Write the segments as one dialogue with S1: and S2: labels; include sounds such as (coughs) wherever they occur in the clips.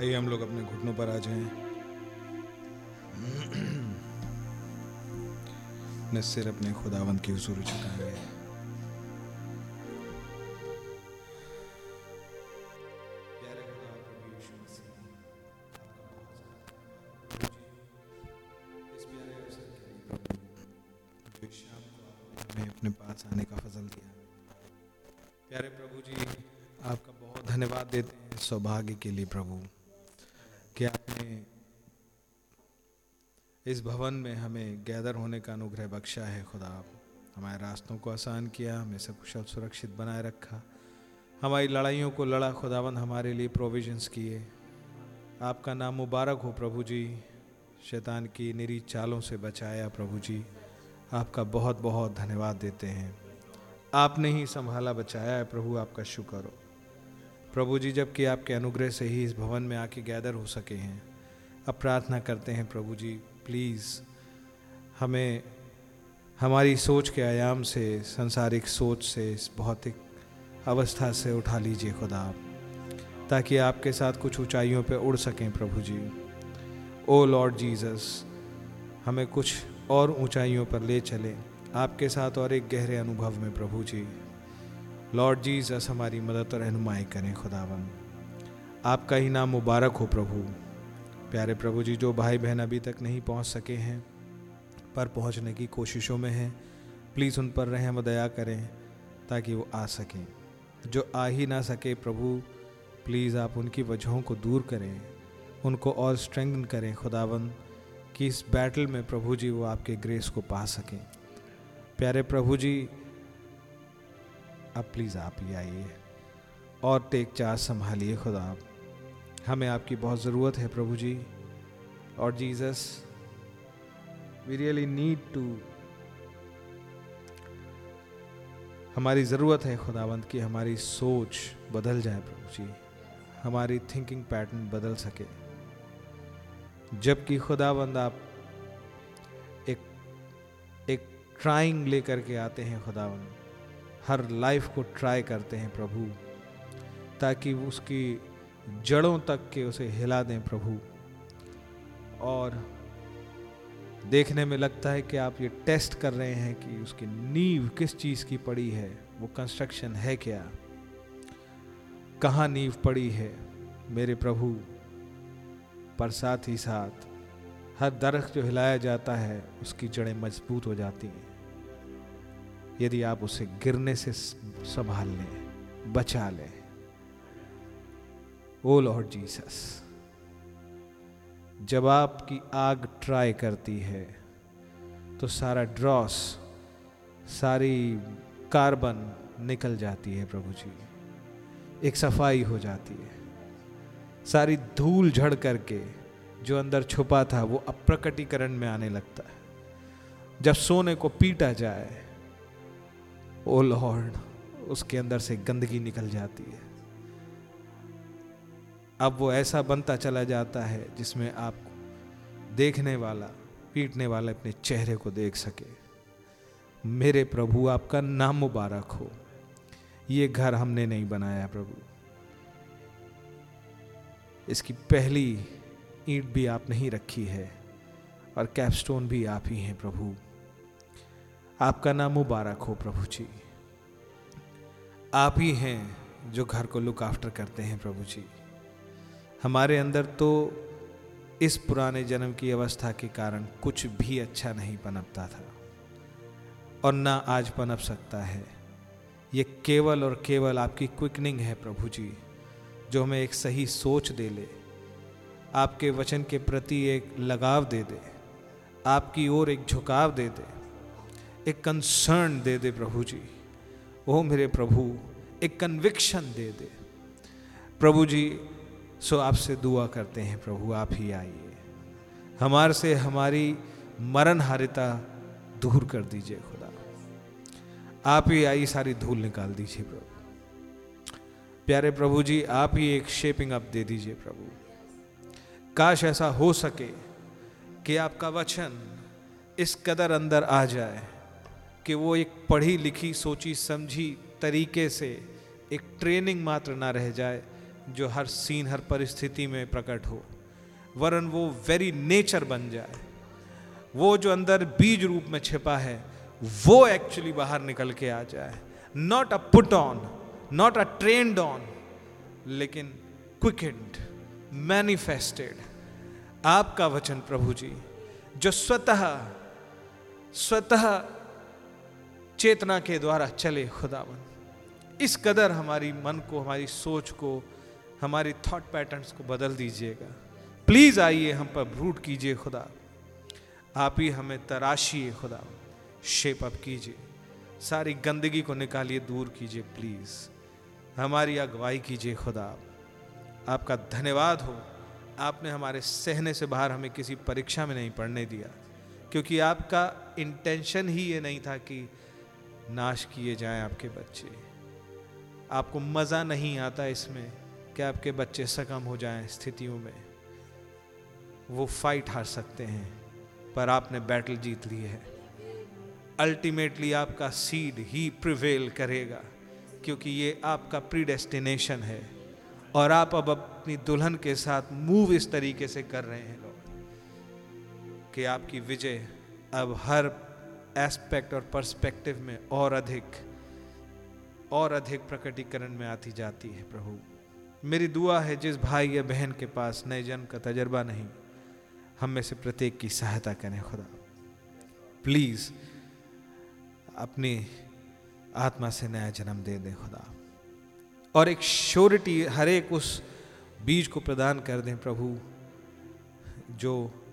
S1: आइए हम लोग अपने घुटनों पर आ जाएँ। न सिर अपने खुदावंत की हुजूर झुकाएँगे। अपने पास आने का फजल दिया। प्यारे प्रभु जी, आपका बहुत धन्यवाद देते हैं सौभाग्य के लिए प्रभु। कि आपने इस भवन में हमें गैदर होने का अनुग्रह बख्शा है खुदा। आप हमारे रास्तों को आसान किया हमें सब कुशल सुरक्षित बनाए रखा। हमारी लड़ाइयों को लड़ा खुदाबंद हमारे लिए प्रोविजंस किए। आपका नाम मुबारक हो प्रभु जी। शैतान की निरी चालों से बचाया प्रभु जी। आपका बहुत बहुत धन्यवाद देते हैं। आपने ही संभाला, बचाया है प्रभु, आपका शुक्र हो। प्रभु जी, जबकि आपके अनुग्रह से ही इस भवन में आके गैदर हो सके हैं। अब प्रार्थना करते हैं प्रभु जी, प्लीज़ हमें, हमारी सोच के आयाम से, संसारिक सोच से, इस भौतिक अवस्था से उठा लीजिए खुदा। आप ताकि आपके साथ कुछ ऊंचाइयों पर उड़ सकें प्रभु जी। ओ लॉर्ड जीसस, हमें कुछ और ऊंचाइयों पर ले चलें। आपके साथ और एक गहरे अनुभव में प्रभु जी। लॉर्ड जीसस हमारी मदद और रहनुमाई करें, खुदावन। आपका ही नाम मुबारक हो प्रभु। प्यारे प्रभु जी, जो भाई बहन अभी तक नहीं पहुँच सके हैं, पर पहुँचने की कोशिशों में हैं प्लीज़ उन पर रहम दया करें, ताकि वो आ सकें। जो आ ही ना सके प्रभु प्लीज़ आप उनकी वजहों को दूर करें, उनको और स्ट्रेंगन करें, खुदावन, कि इस बैटल में प्रभु जी वो आपके ग्रेस को पा सकें। प्यारे प्रभु जी अब प्लीज़ आप ही आइए। और टेक चार्ज संभालिए खुदा। आप हमें आपकी बहुत ज़रूरत है प्रभु जी। और Jesus we really need to हमारी ज़रूरत है खुदावंत की हमारी सोच बदल जाए प्रभु जी। हमारी थिंकिंग पैटर्न बदल सके। जबकि खुदावंद आप एक एक ट्राइंग लेकर के आते हैं खुदावंद हर लाइफ को ट्राई करते हैं प्रभु, ताकि उसकी जड़ों तक के उसे हिला दें प्रभु। और देखने में लगता है कि आप ये टेस्ट कर रहे हैं कि उसकी नींव किस चीज़ की पड़ी है, वो कंस्ट्रक्शन है क्या? कहाँ नींव पड़ी है? मेरे प्रभु, पर साथ ही साथ हर दरख्त जो हिलाया जाता है, उसकी जड़ें मज़बूत हो जाती हैं। यदि आप उसे गिरने से संभाल लें, बचा लें। ओ लॉर्ड जीसस, जब आपकी आग ट्राई करती है तो सारा ड्रॉस, सारी कार्बन निकल जाती है प्रभु जी। एक सफ़ाई हो जाती है। सारी धूल झड़ करके जो अंदर छुपा था, वो अप्रकटीकरण में आने लगता है। जब सोने को पीटा जाए ओ लॉर्ड, उसके अंदर से गंदगी निकल जाती है। अब वो ऐसा बनता चला जाता है जिसमें आप देखने वाला, पीटने वाला अपने चेहरे को देख सके। मेरे प्रभु, आपका नाम मुबारक हो। ये घर हमने नहीं बनाया प्रभु। इसकी पहली ईंट भी आप नहीं रखी है और कैपस्टोन भी आप ही हैं प्रभु। आपका नाम मुबारक हो प्रभु जी। आप ही हैं जो घर को लुक आफ्टर करते हैं प्रभु जी। हमारे अंदर तो इस पुराने जन्म की अवस्था के कारण कुछ भी अच्छा नहीं पनपता था, और ना आज पनप सकता है। ये केवल और केवल आपकी क्विकनिंग है प्रभु जी, जो हमें एक सही सोच दे ले, आपके वचन के प्रति एक लगाव दे दे, आपकी ओर एक झुकाव दे दे एक कंसर्न दे दे प्रभु जी। ओ मेरे प्रभु, एक कन्विक्शन दे दे। प्रभु जी, सो आपसे दुआ करते हैं, प्रभु आप ही आइए। हमारे से हमारी मरण हारिता दूर कर दीजिए खुदा। आप ही आई सारी धूल निकाल दीजिए प्रभु। प्यारे प्रभु जी, आप ही एक शेपिंग अप दे दीजिए प्रभु। काश ऐसा हो सके कि आपका वचन इस कदर अंदर आ जाए। कि वो एक पढ़ी लिखी, सोची, समझी तरीके से एक ट्रेनिंग मात्र ना रह जाए जो हर सीन, हर परिस्थिति में प्रकट हो। वरन वो वेरी नेचर बन जाए। वो जो अंदर बीज रूप में छिपा है, वो एक्चुअली बाहर निकल के आ जाए। Not a put on not a trend on लेकिन क्विकेंड मैनिफेस्टेड आपका वचन प्रभु जी, जो स्वतः स्वतः चेतना के द्वारा चले खुदावन। इस कदर हमारी मन को, हमारी सोच को, हमारी थॉट पैटर्न्स को बदल दीजिएगा। प्लीज़ आइए, हम पर ब्रूट कीजिए खुदा। आप ही हमें तराशिए खुदा। शेप अप कीजिए। सारी गंदगी को निकालिए, दूर कीजिए प्लीज़ हमारी अगुवाई कीजिए खुदा। आपका धन्यवाद हो। आपने हमारे सहने से बाहर हमें किसी परीक्षा में नहीं पढ़ने दिया। क्योंकि आपका इंटेंशन ही ये नहीं था कि नाश किए जाएँ आपके बच्चे। आपको मज़ा नहीं आता इसमें कि आपके बच्चे सकम हो जाएँ स्थितियों में। वो फाइट हार सकते हैं, पर आपने बैटल जीत ली है। अल्टीमेटली आपका सीड ही प्रिवेल करेगा, क्योंकि ये आपका प्रीडेस्टिनेशन है। और आप अब अपनी दुल्हन के साथ मूव इस तरीके से कर रहे हैं लोग कि आपकी विजय अब हर एस्पेक्ट और पर्सपेक्टिव में और अधिक और अधिक प्रकटीकरण में आती जाती है प्रभु। मेरी दुआ है जिस भाई या बहन के पास नए जन्म का तजर्बा नहीं, हम में से प्रत्येक की सहायता करें खुदा। प्लीज़ अपनी आत्मा से नया जन्म दे दें खुदा। और एक श्योरिटी हर एक उस बीज को प्रदान कर दें प्रभु, जो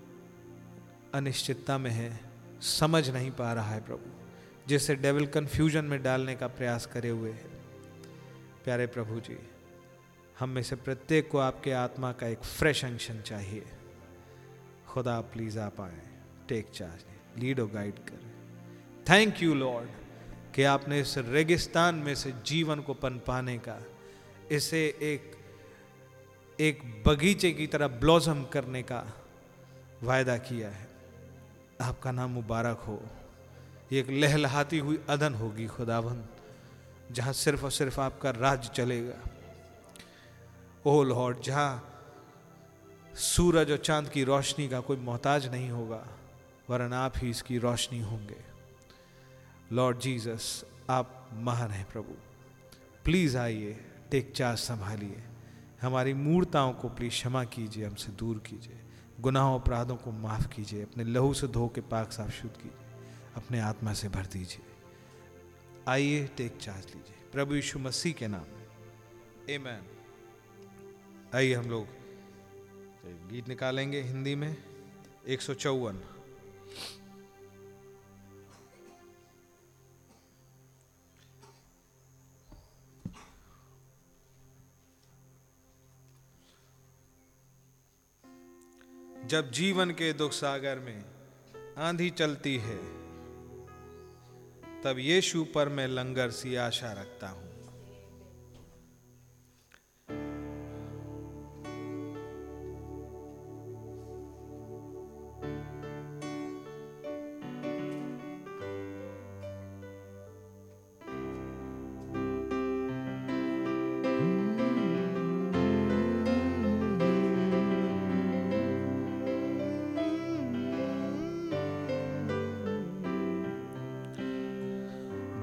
S1: अनिश्चितता में है समझ नहीं पा रहा है प्रभु, जिसे डेविल कंफ्यूजन में डालने का प्रयास करे हुए है। प्यारे प्रभु जी, हम में से प्रत्येक को आपके आत्मा का एक फ्रेश अंशन चाहिए। खुदा प्लीज़ आप आए टेक चार्ज लीड और गाइड कर। थैंक यू लॉर्ड कि आपने इस रेगिस्तान में से जीवन को पन पाने का, इसे एक एक बगीचे की तरह ब्लॉसम करने का वायदा किया है। आपका नाम मुबारक हो। ये एक लहलहाती हुई अदन होगी खुदावन जहाँ सिर्फ़ और सिर्फ़ आपका राज चलेगा। ओ लॉर्ड, जहाँ सूरज और चाँद की रोशनी का कोई मोहताज नहीं होगा, वरन आप ही इसकी रोशनी होंगे। लॉर्ड जीसस, आप महान हैं प्रभु। प्लीज़ आइए, टेक चार्ज संभालिए। हमारी मूर्ताओं को प्लीज़ क्षमा कीजिए, हमसे दूर कीजिए। गुनाहों, अपराधों को माफ़ कीजिए, अपने लहू से धो के पाक साफ़ शुद्ध कीजिए, अपने आत्मा से भर दीजिए। आइए, टेक चार्ज लीजिए। प्रभु यीशु मसीह के नाम में। ए आइए हम लोग गीत निकालेंगे हिंदी में। एक सौ चौवन। जब जीवन के दुख सागर में आंधी चलती है, तब यीशु पर मैं लंगर सी आशा रखता हूँ।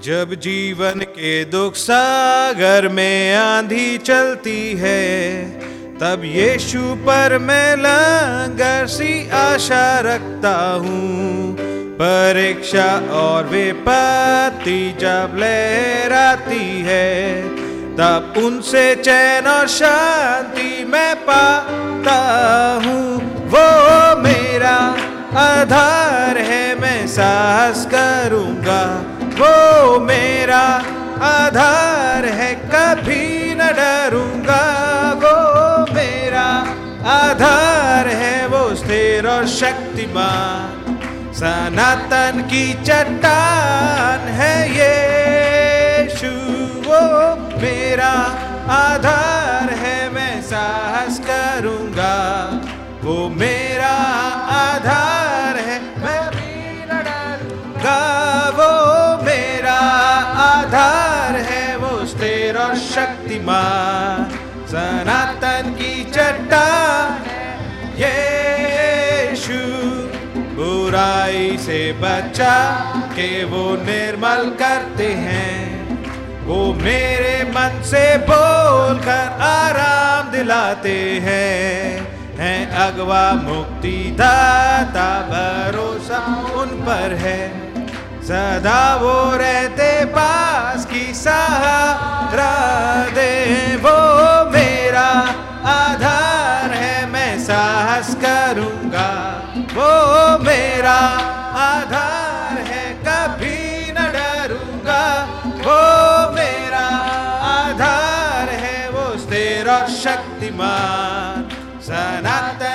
S1: जब जीवन के दुख सागर में आंधी चलती है, तब यीशु पर मैं लंगर सी आशा रखता हूँ। परीक्षा और विपत्ति जब लहराती है, तब उनसे चैन और शांति मैं पाता हूँ। वो मेरा आधार है, मैं साहस करूँगा। वो मेरा आधार है, कभी न डरूँगा। वो मेरा आधार है, वो स्थिर और शक्तिमान। सनातन की चट्टान है ये वो मेरा आधार है, मैं साहस करूँगा। वो मेरा आधार शक्तिमान, सनातन की चट्टान यीशु, बुराई से बचा के वो निर्मल करते हैं। वो मेरे मन से बोल कर आराम दिलाते हैं। है अगवा मुक्ति दाता भरोसा उन पर है। सदा वो रहते पा सहारा दे वो मेरा आधार है, मैं साहस करूँगा। वो मेरा आधार है, कभी न डरूँगा। वो मेरा आधार है, वो और शक्तिमान। सनातन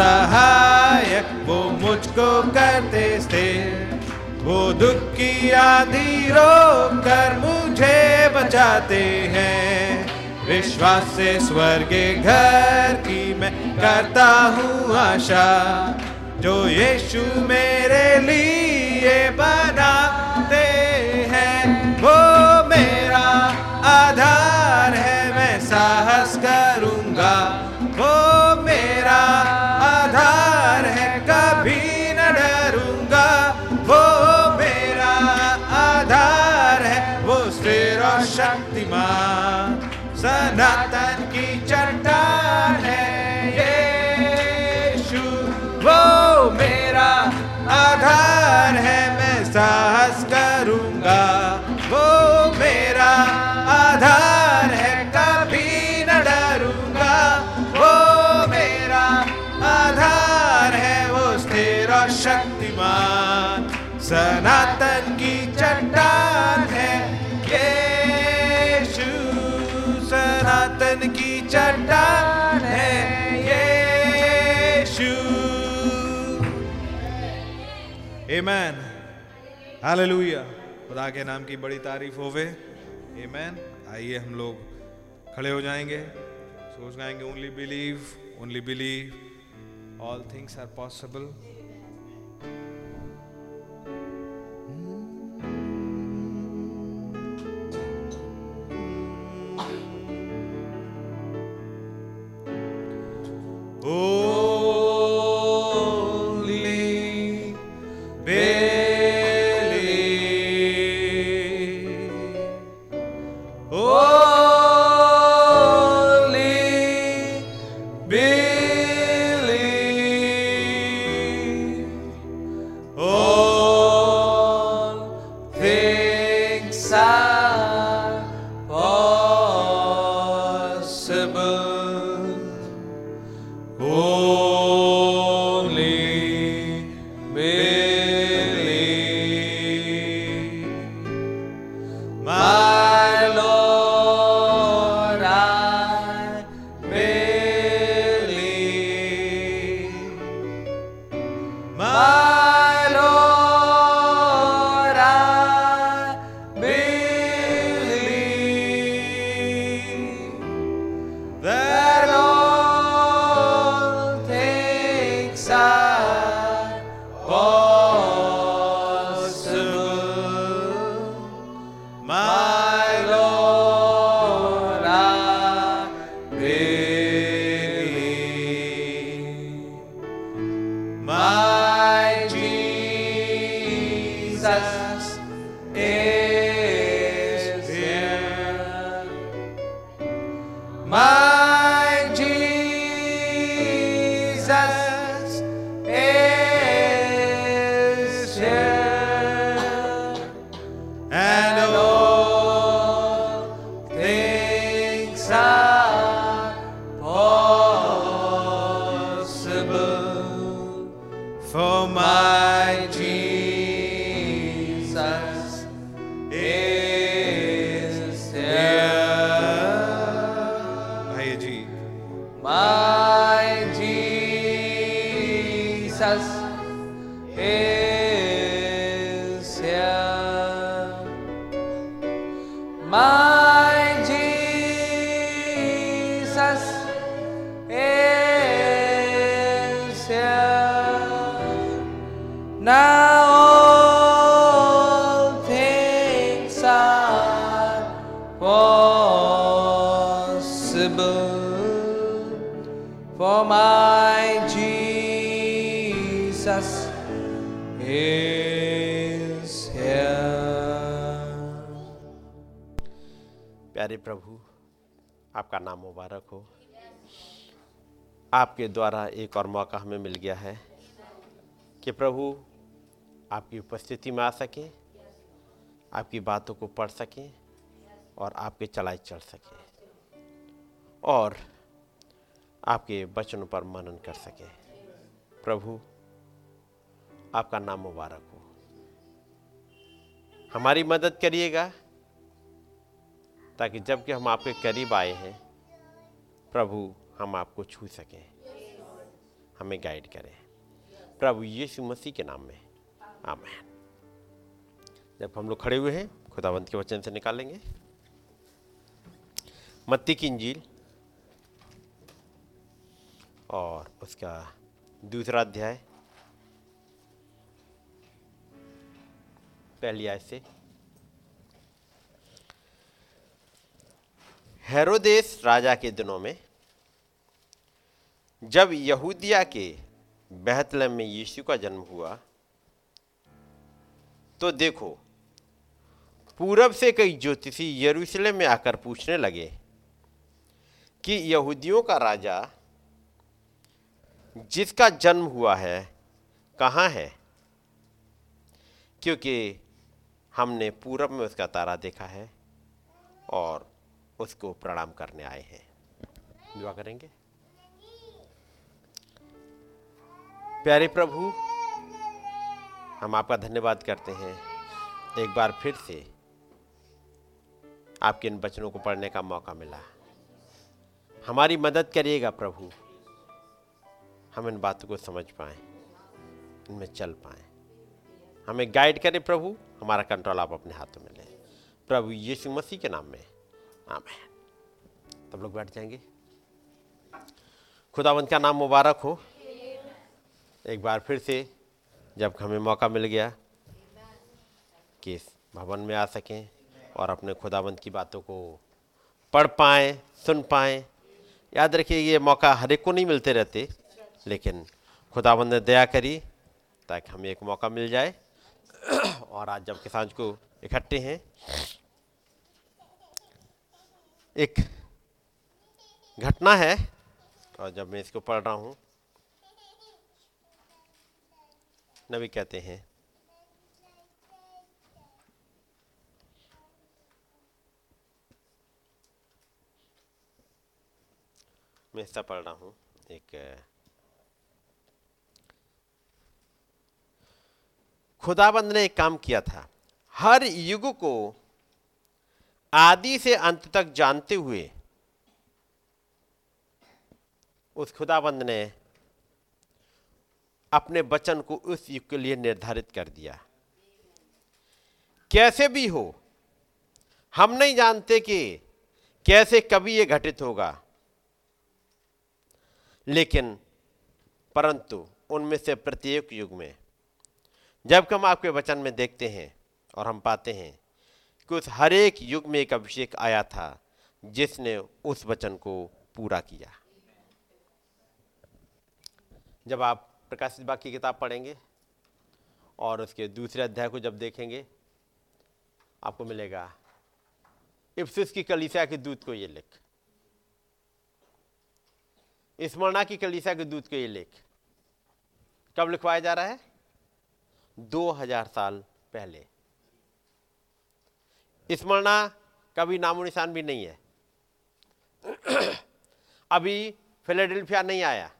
S1: सहायक, वो मुझको करते स्थिर। वो दुख की आंधी रोक कर मुझे बचाते हैं। विश्वास से स्वर्ग घर की मैं करता हूँ आशा। जो यीशु मेरे लिए बनाते हैं, वो मेरा आधार है, मैं साहस करूँगा। सनातन की चट्टान है वो मेरा आधार है, मैं साहस करूँगा। वो मेरा आधार है, कभी न डरूँगा। वो मेरा आधार है, वो स्थिर शक्तिमान। सनातन चट्टान है यीशु। आमेन हालेलुया खुदा के नाम की बड़ी तारीफ़ होवे। आमेन आइए हम लोग खड़े हो जाएँगे। सोच गाएँगे only believe only believe all things are possible
S2: Holy Baby. आपके द्वारा एक और मौका हमें मिल गया है कि प्रभु आपकी उपस्थिति में आ सकें, आपकी बातों को पढ़ सकें और आपके चलाई चल सकें और आपके वचनों पर मनन कर सकें। प्रभु, आपका नाम मुबारक हो। हमारी मदद करिएगा ताकि जबकि हम आपके करीब आए हैं, प्रभु हम आपको छू सकें। हमें गाइड करें। प्रभु यीशु मसीह के नाम में। आमेन। जब हम लोग खड़े हुए हैं, खुदावंत के वचन से निकालेंगे। मत्ती की इंजील और उसका दूसरा अध्याय। पहली आय से। हेरोदेस राजा के दिनों में जब यहूदिया के बहतलम में यीशु का जन्म हुआ तो देखो, पूरब से कई ज्योतिषी यरूशलेम में आकर पूछने लगे कि यहूदियों का राजा, जिसका जन्म हुआ है, कहाँ है? क्योंकि हमने पूरब में उसका तारा देखा है और उसको प्रणाम करने आए हैं। दुआ करेंगे। प्यारे प्रभु, हम आपका धन्यवाद करते हैं एक बार फिर से आपके इन वचनों को पढ़ने का मौका मिला। हमारी मदद करिएगा प्रभु, हम इन बातों को समझ पाए, इनमें चल पाए। हमें गाइड करें प्रभु, हमारा कंट्रोल आप अपने हाथों में लें। प्रभु यीशु मसीह के नाम में, आमेन। तब लोग बैठ जाएँगे। खुदावंत का नाम मुबारक हो। एक बार फिर से, जब हमें मौका मिल गया, कि इस भवन में आ सकें और अपने खुदाबंद की बातों को पढ़ पाएँ, सुन पाएँ। याद रखिए, ये मौका हर एक को नहीं मिलते रहते, लेकिन खुदाबंद ने दया करी ताकि हमें एक मौका मिल जाए। (coughs) और आज जब किसान को इकट्ठे हैं, एक घटना है, और जब मैं इसको पढ़ रहा हूँ नबी कहते हैं। मैं ऐसा पढ़ रहा हूँ। एक खुदाबंद ने एक काम किया था। हर युग को आदि से अंत तक जानते हुए उस खुदाबंद ने अपने वचन को उस युग के लिए निर्धारित कर दिया। कैसे भी हो, हम नहीं जानते कि कैसे कभी ये घटित होगा। लेकिन, परंतु उनमें से प्रत्येक युग में, जब हम आपके वचन में देखते हैं और हम पाते हैं कि उस हर एक युग में एक अभिषेक आया था, जिसने उस वचन को पूरा किया। जब आप प्रकाशित बाग की किताब पढ़ेंगे और उसके दूसरे अध्याय को जब देखेंगे, आपको मिलेगा। इफ्सिस की कलीसिया के दूत को ये लिख। स्मरणा की कलीसिया के दूत को ये लिख। कब लिखवाया जा रहा है? दो हज़ार साल पहले। स्मरणा का भी नामो निशान भी नहीं है। (clears throat) अभी फिलाडेल्फिया नहीं आया।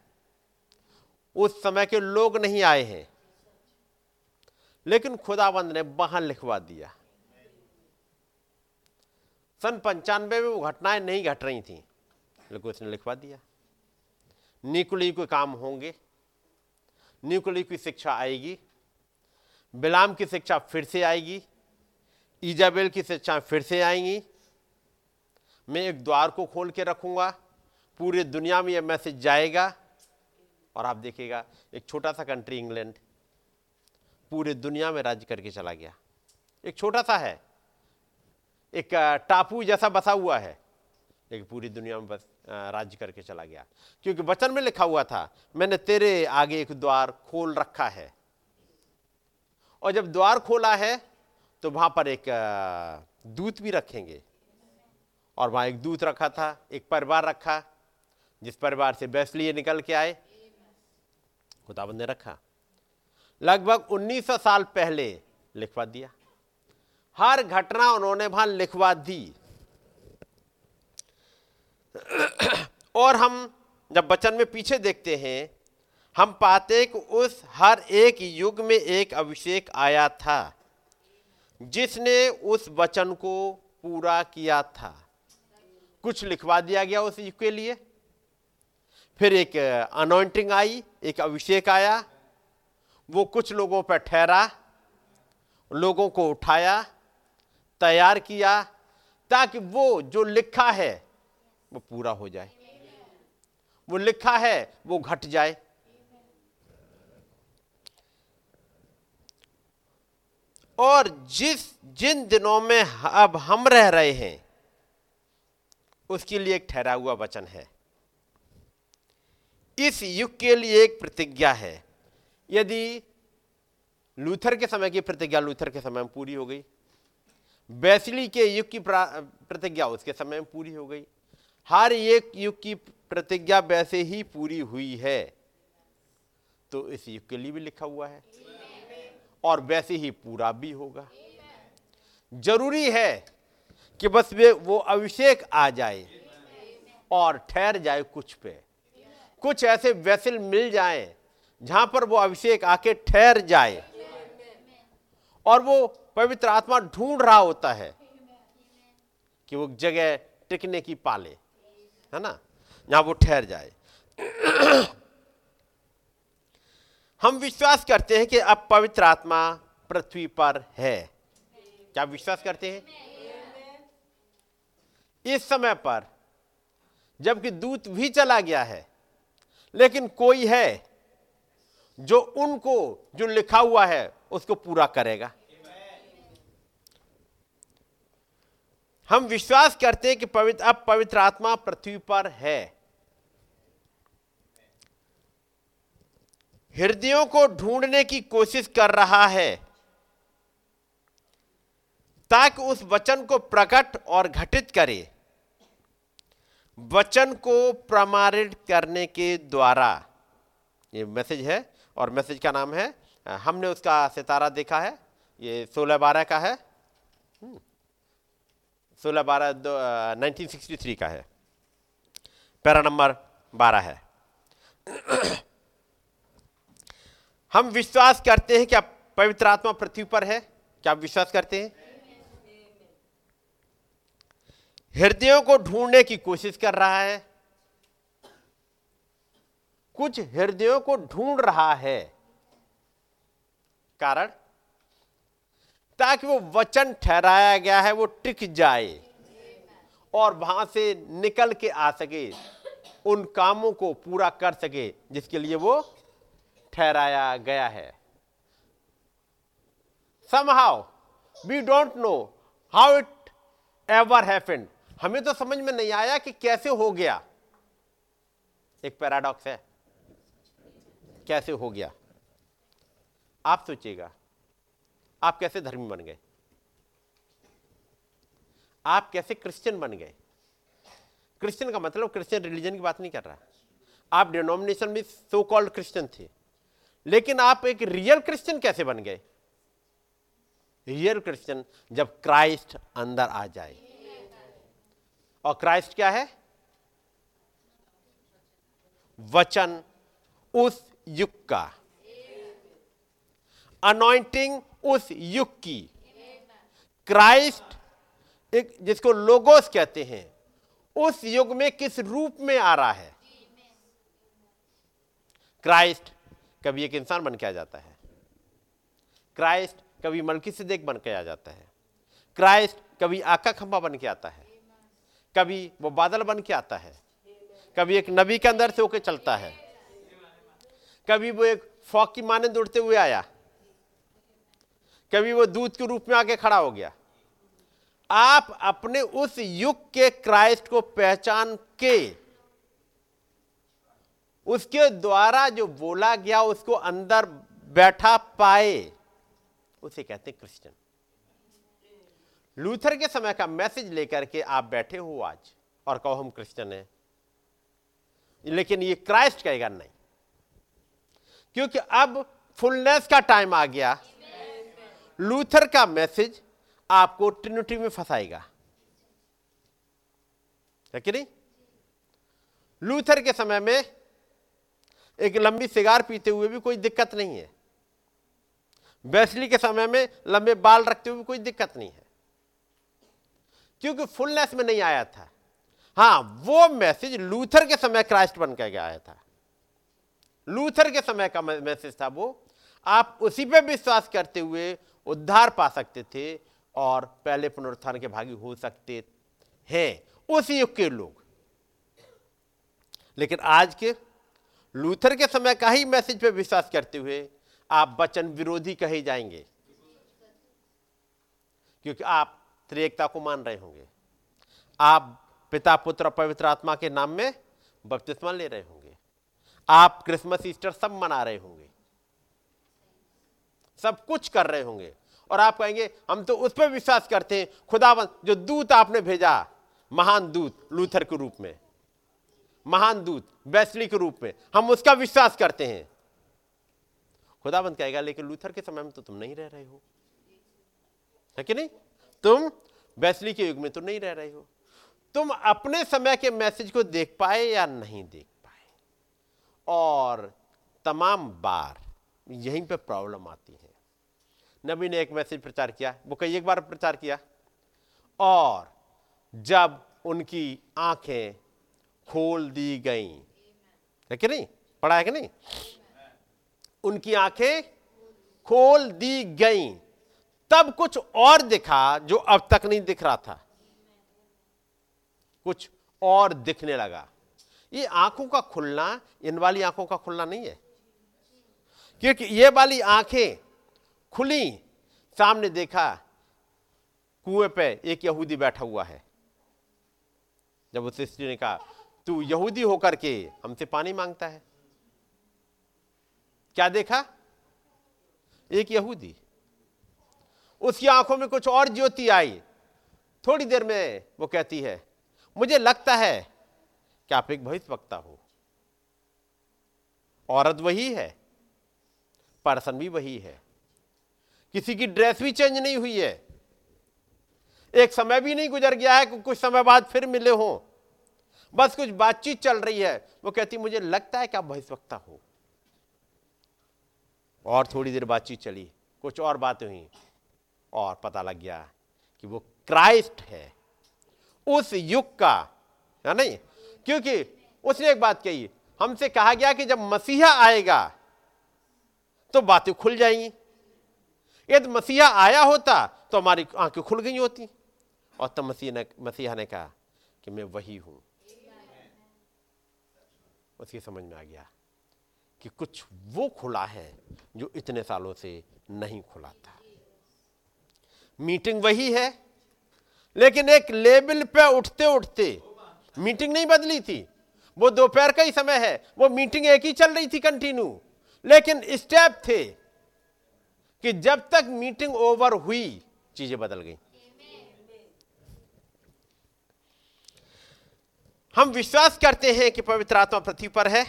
S2: उस समय के लोग नहीं आए हैं। लेकिन खुदाबंद ने वहाँ लिखवा दिया। सन पंचानवे में वो घटनाएँ नहीं घट रही थी, लेकिन उसने लिखवा दिया। निकुली के काम होंगे, निकुली की शिक्षा आएगी, बिलाम की शिक्षा फिर से आएगी ईजाबेल की शिक्षा फिर से आएँगी। मैं एक द्वार को खोल के रखूँगा, पूरे दुनिया में यह मैसेज जाएगा और आप देखिएगा, एक छोटा सा कंट्री इंग्लैंड पूरे दुनिया में राज्य करके चला गया। एक छोटा सा है, एक टापू जैसा बसा हुआ है, लेकिन पूरी दुनिया में बस राज्य करके चला गया। क्योंकि वचन में लिखा हुआ था, मैंने तेरे आगे एक द्वार खोल रखा है। और जब द्वार खोला है तो वहाँ पर एक दूत भी रखेंगे। और वहाँ एक दूत रखा था, एक परिवार रखा, जिस परिवार से बैसलिए निकल के आए। खुदाबंद ने रखा। लगभग 1900 साल पहले लिखवा दिया। हर घटना उन्होंने वहाँ लिखवा दी। और हम जब बचन में पीछे देखते हैं, हम पाते कि उस हर एक युग में एक अभिषेक आया था, जिसने उस वचन को पूरा किया था। कुछ लिखवा दिया गया उस युग के लिए? फिर एक अनॉइंटिंग आई, एक अभिषेक आया, वो कुछ लोगों पर ठहरा, लोगों को उठाया, तैयार किया, ताकि वो जो लिखा है, वो पूरा हो जाए। वो लिखा है, वो घट जाए। और जिस, जिन दिनों में अब हम रह रहे हैं, उसके लिए एक ठहरा हुआ वचन है। इस युग के लिए एक प्रतिज्ञा है। यदि लूथर के समय की प्रतिज्ञा, लूथर के समय में पूरी हो गई। बैसली के युग की प्रतिज्ञा, उसके समय में पूरी हो गई। हर एक युग की प्रतिज्ञा वैसे ही पूरी हुई है। तो इस युग के लिए भी लिखा हुआ है। और वैसे ही पूरा भी होगा। ज़रूरी है कि बस वे, वो अभिषेक आ जाए और ठहर जाए कुछ पे। कुछ ऐसे वैसल मिल जाएँ, जहाँ पर वो अभिषेक आके ठहर जाए। और वो पवित्र आत्मा ढूंढ रहा होता है कि वो जगह टिकने की पाले, है ना? जहाँ वो ठहर जाए। (clears throat) हम विश्वास करते हैं कि अब पवित्र आत्मा पृथ्वी पर है। क्या विश्वास करते हैं? इस समय पर, जबकि दूत भी चला गया है। लेकिन कोई है जो उनको, जो लिखा हुआ है, उसको पूरा करेगा। हम विश्वास करते हैं कि पवित्र, अब पवित्र आत्मा पृथ्वी पर है। हृदयों को ढूँढने की कोशिश कर रहा है ताकि उस वचन को प्रकट और घटित करे। वचन को प्रमाणित करने के द्वारा। ये मैसेज है और मैसेज का नाम है, हमने उसका सितारा देखा है, ये सोलह बारह का है। सोलह बारह दो नाइनटीन सिक्सटी थ्री का है। पैरा नंबर बारह है। हम विश्वास करते हैं क्या पवित्र आत्मा पृथ्वी पर है। क्या आप विश्वास करते हैं? हृदयों को ढूँढने की कोशिश कर रहा है। कुछ हृदयों को ढूंढ रहा है। कारण? ताकि वो वचन ठहराया गया है, वो टिक जाए और वहाँ से निकल के आ सके, उन कामों को पूरा कर सके, जिसके लिए वो ठहराया गया है। Somehow, we don't know how it ever happened. हमें तो समझ में नहीं आया कि कैसे हो गया। एक पैराडॉक्स है। कैसे हो गया? आप सोचिएगा। आप कैसे धर्मी बन गए? आप कैसे क्रिश्चियन बन गए? क्रिश्चियन का मतलब क्रिश्चियन रिलीजन की बात नहीं कर रहा। आप डिनोमिनेशन में सो कॉल्ड क्रिश्चियन थे। लेकिन आप एक रियल क्रिश्चियन कैसे बन गए? रियल क्रिश्चियन जब क्राइस्ट अंदर आ जाए। और क्राइस्ट क्या है? वचन उस युग का। अनोइंटिंग उस युग की। क्राइस्ट एक जिसको लोगोस कहते हैं, उस युग में किस रूप में आ रहा है? क्राइस्ट कभी एक इंसान बन के आ जाता है। क्राइस्ट कभी मलकी देख बन के आ जाता है। क्राइस्ट कभी आका खंभा बन के आता है। कभी वो बादल बन के आता है, कभी एक नबी के अंदर से होके चलता है, कभी वो एक फौक की माने उड़ते हुए आया, कभी वो दूध के रूप में आके खड़ा हो गया। आप अपने उस युग के क्राइस्ट को पहचान के, उसके द्वारा जो बोला गया, उसको अंदर बैठा पाए, उसे कहते क्रिश्चियन। लूथर के समय का मैसेज लेकर के आप बैठे हो आज और कहो हम क्रिश्चियन हैं। लेकिन ये क्राइस्ट कहेगा नहीं। क्योंकि अब फुलनेस का टाइम आ गया। लूथर का मैसेज आपको ट्रिनिटी में फंसाएगा। है कि नहीं? लूथर के समय में एक लंबी सिगार पीते हुए भी कोई दिक्कत नहीं है। बैसली के समय में लंबे बाल रखते हुए भी कोई दिक्कत नहीं है। क्योंकि फुलनेस में नहीं आया था। हाँ, वो मैसेज लूथर के समय क्राइस्ट बन के आया था। लूथर के समय का मैसेज था वो। आप उसी पे विश्वास करते हुए उद्धार पा सकते थे और पहले पुनरुत्थान के भागी हो सकते हैं। उस युग के लोग। लेकिन आज के लूथर के समय का ही मैसेज पे विश्वास करते हुए आप वचन विरोधी कहे जाएँगे। क्योंकि आप त्रिएकता को मान रहे होंगे। आप पिता, पुत्र पवित्र आत्मा के नाम में बपतिस्मा ले रहे होंगे। आप क्रिसमस, ईस्टर सब मना रहे होंगे। सब कुछ कर रहे होंगे। और आप कहेंगे, हम तो उस पर विश्वास करते हैं। खुदावन, जो दूत आपने भेजा, महान दूत, लूथर के रूप में, महान दूत, बैसली के रूप में, हम उसका विश्वास करते हैं। खुदाबंद कहेगा, लेकिन लूथर के समय में तो तुम नहीं रह रहे हो। है कि नहीं? तुम बैसली के युग में तो नहीं रह रहे हो। तुम अपने समय के मैसेज को देख पाए या नहीं देख पाए? और तमाम बार यहीं पे प्रॉब्लम आती है। नबी ने एक मैसेज प्रचार किया, वो कई एक बार प्रचार किया। और जब उनकी आँखें खोल दी गई, है कि नहीं? पढ़ा है कि नहीं? उनकी आँखें खोल दी गई। तब कुछ और दिखा जो अब तक नहीं दिख रहा था। कुछ और दिखने लगा। ये आँखों का खुलना, इन वाली आँखों का खुलना नहीं है। क्योंकि ये वाली आँखें खुली, सामने देखा, कुएँ पे एक यहूदी बैठा हुआ है। जब उस स्त्री ने कहा, तू यहूदी होकर के हमसे पानी माँगता है? क्या देखा? एक यहूदी। उसकी आँखों में कुछ और ज्योति आई। थोड़ी देर में वो कहती है, मुझे लगता है कि आप एक भविष्य वक्ता हो। औरत वही है, पर्सन भी वही है। किसी की ड्रेस भी चेंज नहीं हुई है। एक समय भी नहीं गुजर गया है कुछ समय बाद फिर मिले हो। बस कुछ बातचीत चल रही है। वो कहती, मुझे लगता है कि आप भविष्य वक्ता हो। और थोड़ी देर बातचीत चली। कुछ और बातें हुई। और पता लग गया कि वो क्राइस्ट है। उस युग का, है नहीं? क्योंकि उसने एक बात कही, हमसे कहा गया कि जब मसीहा आएगा तो बातें खुल जाएँगी। यदि मसीहा आया होता तो हमारी आँखें खुल गई होती। और तब मसीह ने, मसीहा ने कहा कि मैं वही हूँ। उसकी समझ में आ गया कि कुछ वो खुला है जो इतने सालों से नहीं खुला था। मीटिंग वही है। लेकिन एक लेवल पे उठते उठते मीटिंग नहीं बदली थी। वो दोपहर का ही समय है। वो मीटिंग एक ही चल रही थी कंटिन्यू। लेकिन स्टेप थे कि जब तक मीटिंग ओवर हुई, चीज़ें बदल गई। हम विश्वास करते हैं कि पवित्र आत्मा पृथ्वी पर है।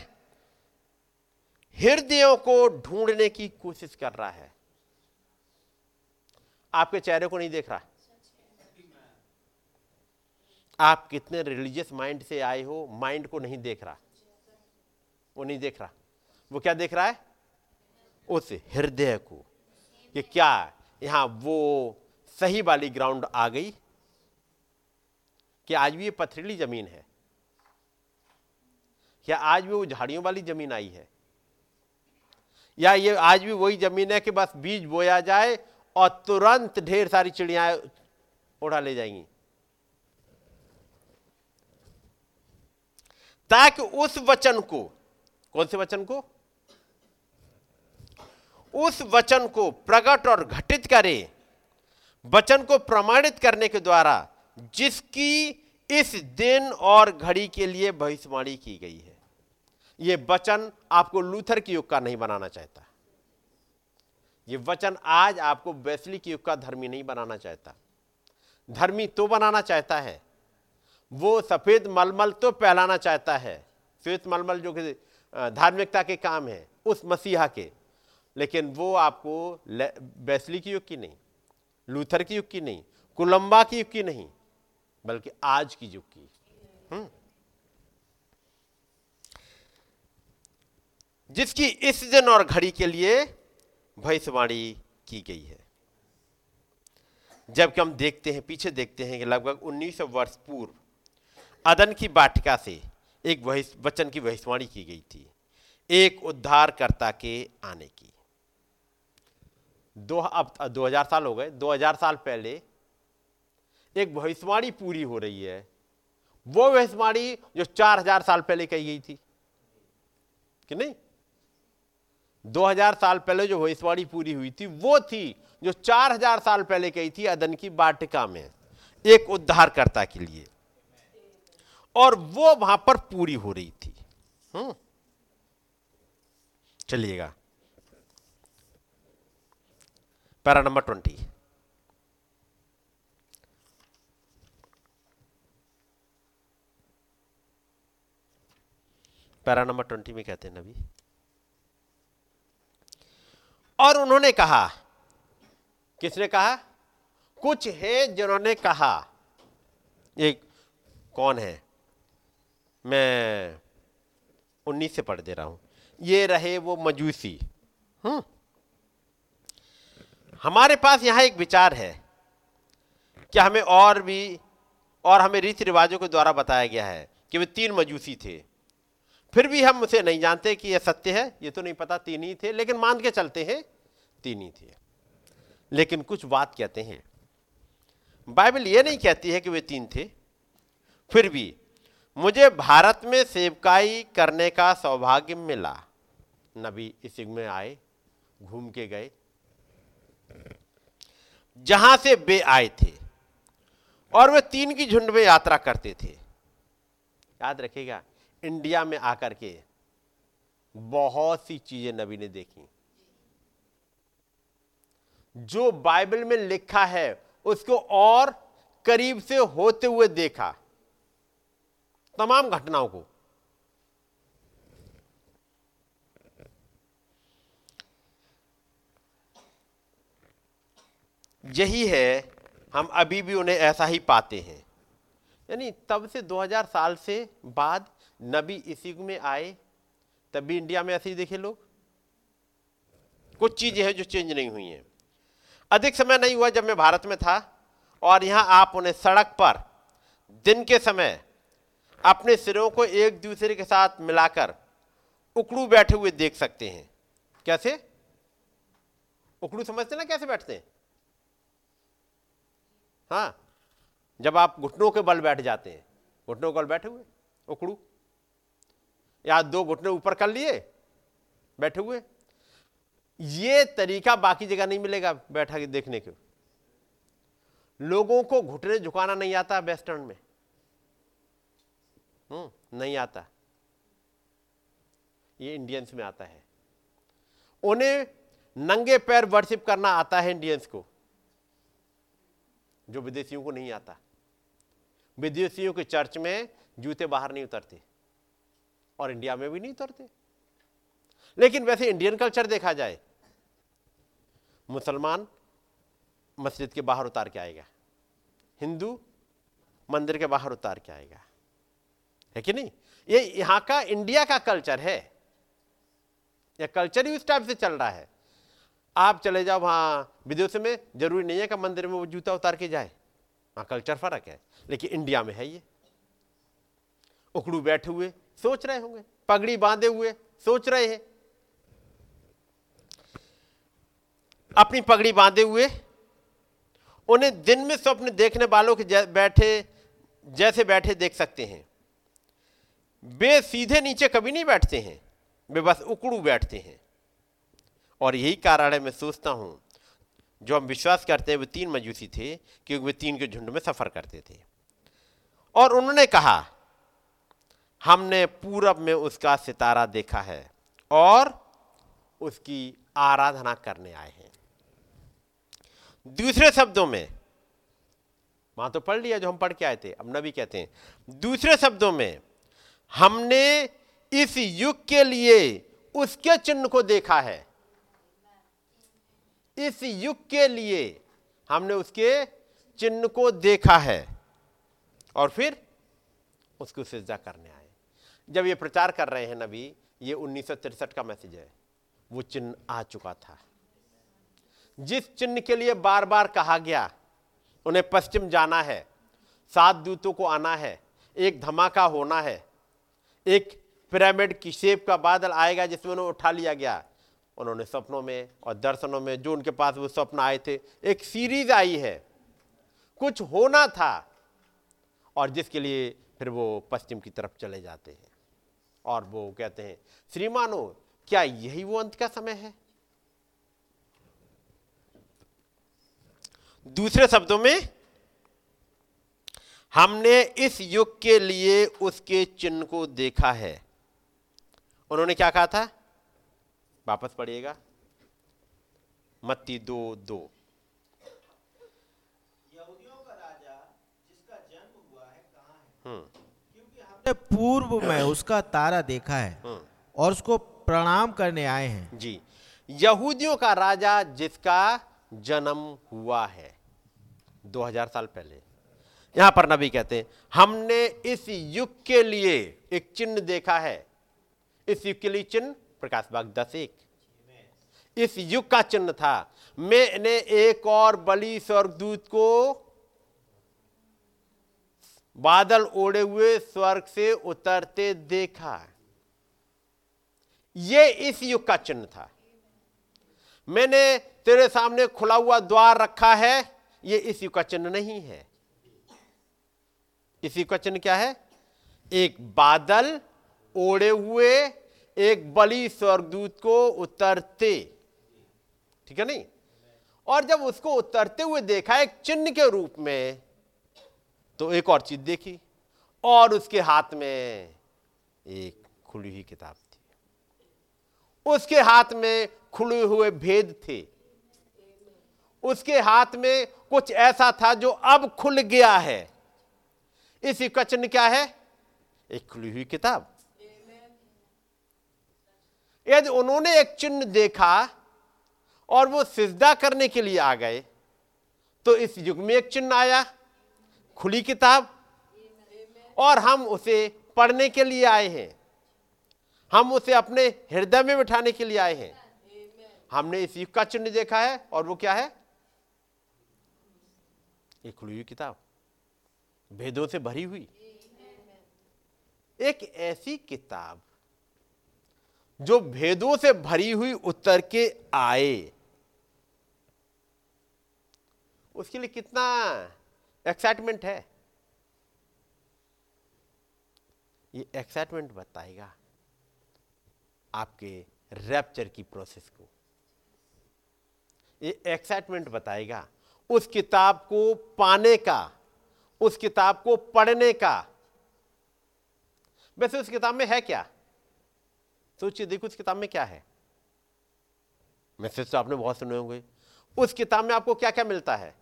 S2: हृदयों को ढूँढने की कोशिश कर रहा है। आपके चेहरे को नहीं देख रहा। आप कितने रिलीजियस माइंड से आए हो माइंड को नहीं देख रहा। वो नहीं देख रहा। वो क्या देख रहा है? उस हृदय को। कि क्या यहाँ वो सही वाली ग्राउंड आ गई? कि आज भी ये पथरीली ज़मीन है? क्या आज भी वो झाड़ियों वाली ज़मीन आई है? या ये आज भी वही ज़मीन है कि बस बीज बोया जाए और तुरंत ढेर सारी चिड़िया उड़ा ले जाएँगी। ताकि उस वचन को, कौन से वचन को? उस वचन को प्रकट और घटित करे। वचन को प्रमाणित करने के द्वारा जिसकी इस दिन और घड़ी के लिए भविष्यवाणी की गई है। यह वचन आपको लूथर की युग का नहीं बनाना चाहता। ये वचन आज आपको वैसली की युग का धर्मी नहीं बनाना चाहता। धर्मी तो बनाना चाहता है। वो सफ़ेद मलमल तो पहलाना चाहता है। श्वेत मलमल जो कि धार्मिकता के काम है, उस मसीहा के। लेकिन वो आपको बैसली की युग की नहीं, लूथर की युग की नहीं कोलंबा की युग की नहीं, बल्कि आज की युग की। हम्म। जिसकी इस दिन और घड़ी के लिए भविष्यवाणी की गई है। जबकि हम देखते हैं, पीछे देखते हैं कि लगभग 1900 वर्ष पूर्व अदन की बाटिका से एक वचन की भविष्यवाणी की गई थी, एक उद्धारकर्ता के आने की। दो, अब दो हज़ार साल हो गए। दो हज़ार साल पहले एक भविष्यवाणी पूरी हो रही है। वो भविष्यवाणी जो चार हज़ार साल पहले कही गई थी। कि नहीं? 2000 साल पहले जो भविष्यवाणी पूरी हुई थी, वो थी जो 4000 साल पहले कही थी अदन की बाटिका में, एक उद्धारकर्ता के लिए। और वो वहाँ पर पूरी हो रही थी। हम्म। चलिएगा। Para number twenty. Para number twenty में कहते हैं नबी और उन्होंने कहा, किसने कहा? कुछ है जिन्होंने कहा। एक कौन है? मैं उन्नीस से पढ़ दे रहा हूँ। ये रहे वो मजूसी। हम्म। हमारे पास यहाँ एक विचार है कि हमें और भी, और हमें रीति रिवाजों के द्वारा बताया गया है कि वे तीन मजूसी थे। फिर भी हम उसे नहीं जानते कि यह सत्य है, ये तो नहीं पता, तीन ही थे, लेकिन मान के चलते हैं, तीन ही थे। लेकिन कुछ बात कहते हैं। बाइबल ये नहीं कहती है कि वे तीन थे। फिर भी, मुझे भारत में सेवकाई करने का सौभाग्य मिला। नबी इस युग में आए, घूम के गए। जहाँ से वे आए थे, और वे तीन की झुंड में यात्रा करते थे। याद रखिएगा इंडिया में आकर के बहुत सी चीज़ें नबी ने देखी। जो बाइबल में लिखा है, उसको और करीब से होते हुए देखा। तमाम घटनाओं को। यही है, हम अभी भी उन्हें ऐसा ही पाते हैं। यानी तब से 2000 साल से बाद नबी इस युग में आए, तब भी इंडिया में ऐसे ही देखे लोग। कुछ चीज़ें हैं जो चेंज नहीं हुई हैं। अधिक समय नहीं हुआ जब मैं भारत में था, और यहाँ आप उन्हें सड़क पर, दिन के समय, अपने सिरों को एक दूसरे के साथ मिलाकर उकड़ू बैठे हुए देख सकते हैं। कैसे? उकड़ू समझते ना कैसे बैठते हैं? हाँ जब आप घुटनों के बल बैठ जाते हैं। घुटनों के बल बैठे हुए, उकड़ू। या दो घुटने ऊपर कर लिए, बैठे हुए। ये तरीका बाकी जगह नहीं मिलेगा बैठा के देखने के। लोगों को घुटने झुकाना नहीं आता वेस्टर्न में। हम्म नहीं आता। ये इंडियंस में आता है। उन्हें नंगे पैर वर्शिप करना आता है इंडियंस को, जो विदेशियों को नहीं आता। विदेशियों के चर्च में जूते बाहर नहीं उतरते। और इंडिया में भी नहीं उतरते। लेकिन वैसे इंडियन कल्चर देखा जाए, मुसलमान मस्जिद के बाहर उतार के आएगा, हिंदू मंदिर के बाहर उतार के आएगा। है कि नहीं? ये यहाँ का, इंडिया का कल्चर है। यह कल्चर ही उस टाइप से चल रहा है। आप चले जाओ वहाँ, विदेश में ज़रूरी नहीं है कि मंदिर में वो जूता उतार के जाए। वहाँ कल्चर फ़र्क है, लेकिन इंडिया में है ये। उकड़ू बैठे हुए सोच रहे होंगे, पगड़ी बांधे हुए, सोच रहे हैं। अपनी पगड़ी बांधे हुए, उन्हें दिन में स्वप्न देखने वालों के बैठे, जैसे बैठे देख सकते हैं। वे सीधे नीचे कभी नहीं बैठते हैं, वे बस उकड़ू बैठते हैं। और यही कारण है, मैं सोचता हूँ, जो हम विश्वास करते हैं, वे तीन मजूसी थे, क्योंकि वे तीन के झुंड में सफ़र करते थे। और उन्होंने कहा हमने पूरब में उसका सितारा देखा है और उसकी आराधना करने आए हैं। दूसरे शब्दों में, वहाँ तो पढ़ लिया जो हम पढ़ के आए थे, अब नबी कहते हैं, दूसरे शब्दों में, हमने इस युग के लिए उसके चिन्ह को देखा है। इस युग के लिए हमने उसके चिन्ह को देखा है और फिर उसको सिजदा करने आए जब ये प्रचार कर रहे हैं नबी, ये उन्नीस का मैसेज है। वो चिन्ह आ चुका था। जिस चिन्ह के लिए बार बार कहा गया, उन्हें पश्चिम जाना है, सात दूतों को आना है, एक धमाका होना है, एक पिरामिड की शेप का बादल आएगा जिसमें उन्हें उठा लिया गया, उन्होंने सपनों में और दर्शनों में जो उनके पास वो स्वप्न आए थे, एक सीरीज़ आई है। कुछ होना था और जिसके लिए फिर वो पश्चिम की तरफ़ चले जाते हैं। और वो कहते हैं श्रीमानो क्या यही वो अंत का समय है? दूसरे शब्दों में हमने इस युग के लिए उसके चिन्ह को देखा है। उन्होंने क्या कहा था? वापस पढ़िएगा। मत्ती दो दो।
S3: हमने पूर्व में उसका तारा देखा है और उसको प्रणाम करने आए हैं।
S2: जी। यहूदियों का राजा जिसका जन्म हुआ है 2000 साल पहले। यहाँ पर नबी कहते हैं हमने इस युग के लिए एक चिन्ह देखा है। इस युग के लिए चिन्ह प्रकाश बाग दस एक। इस युग का चिन्ह था मैंने एक और बली स्वर्गदूत को बादल ओढ़े हुए स्वर्ग से उतरते देखा। यह इस युग का चिन्ह था। मैंने तेरे सामने खुला हुआ द्वार रखा है यह इस युग का चिन्ह नहीं है। इस युग का चिन्ह क्या है? एक बादल ओढ़े हुए, एक बली स्वर्गदूत को उतरते। ठीक है नहीं? और जब उसको उतरते हुए देखा, एक चिन्ह के रूप में तो एक और चीज़ देखी और उसके हाथ में एक खुली हुई किताब थी। उसके हाथ में खुले हुए भेद थे। उसके हाथ में कुछ ऐसा था जो अब खुल गया है। इस कचन क्या है? एक खुली हुई किताब। यदि उन्होंने एक चिन्ह देखा और वो सिजदा करने के लिए आ गए तो इस युग में एक चिन्ह आया। खुली किताब? और हम उसे पढ़ने के लिए आए हैं। हम उसे अपने हृदय में बिठाने के लिए आए हैं। हमने इस युग का चिन्ह देखा है, और वो क्या है? एक खुली हुई किताब। भेदों से भरी हुई। एक ऐसी किताब जो भेदों से भरी हुई उतर के आए। उसके लिए कितना एक्साइटमेंट है। ये एक्साइटमेंट बताएगा आपके रैप्चर की प्रोसेस को। ये एक्साइटमेंट बताएगा उस किताब को पाने का, उस किताब को पढ़ने का। वैसे उस किताब में है क्या? सोचिए, देखो उस किताब में क्या है। मैसेज तो आपने बहुत सुने होंगे। उस किताब में आपको क्या क्या मिलता है?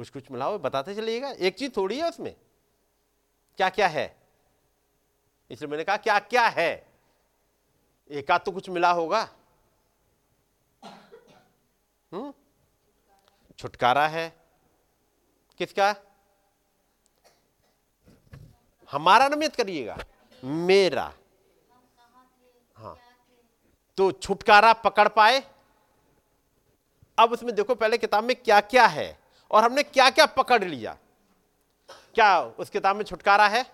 S2: कुछ कुछ मिलाओ, बताते चलिएगा। एक चीज़ थोड़ी है उसमें। क्या क्या है? इसलिए मैंने कहा क्या क्या है? एक तो कुछ मिला होगा। हम्म? छुटकारा है। किसका? हमारा नमित करिएगा। मेरा। हाँ। तो छुटकारा पकड़ पाए। अब उसमें देखो, पहले किताब में क्या क्या है? और हमने क्या क्या पकड़ लिया? क्या उस किताब में छुटकारा है?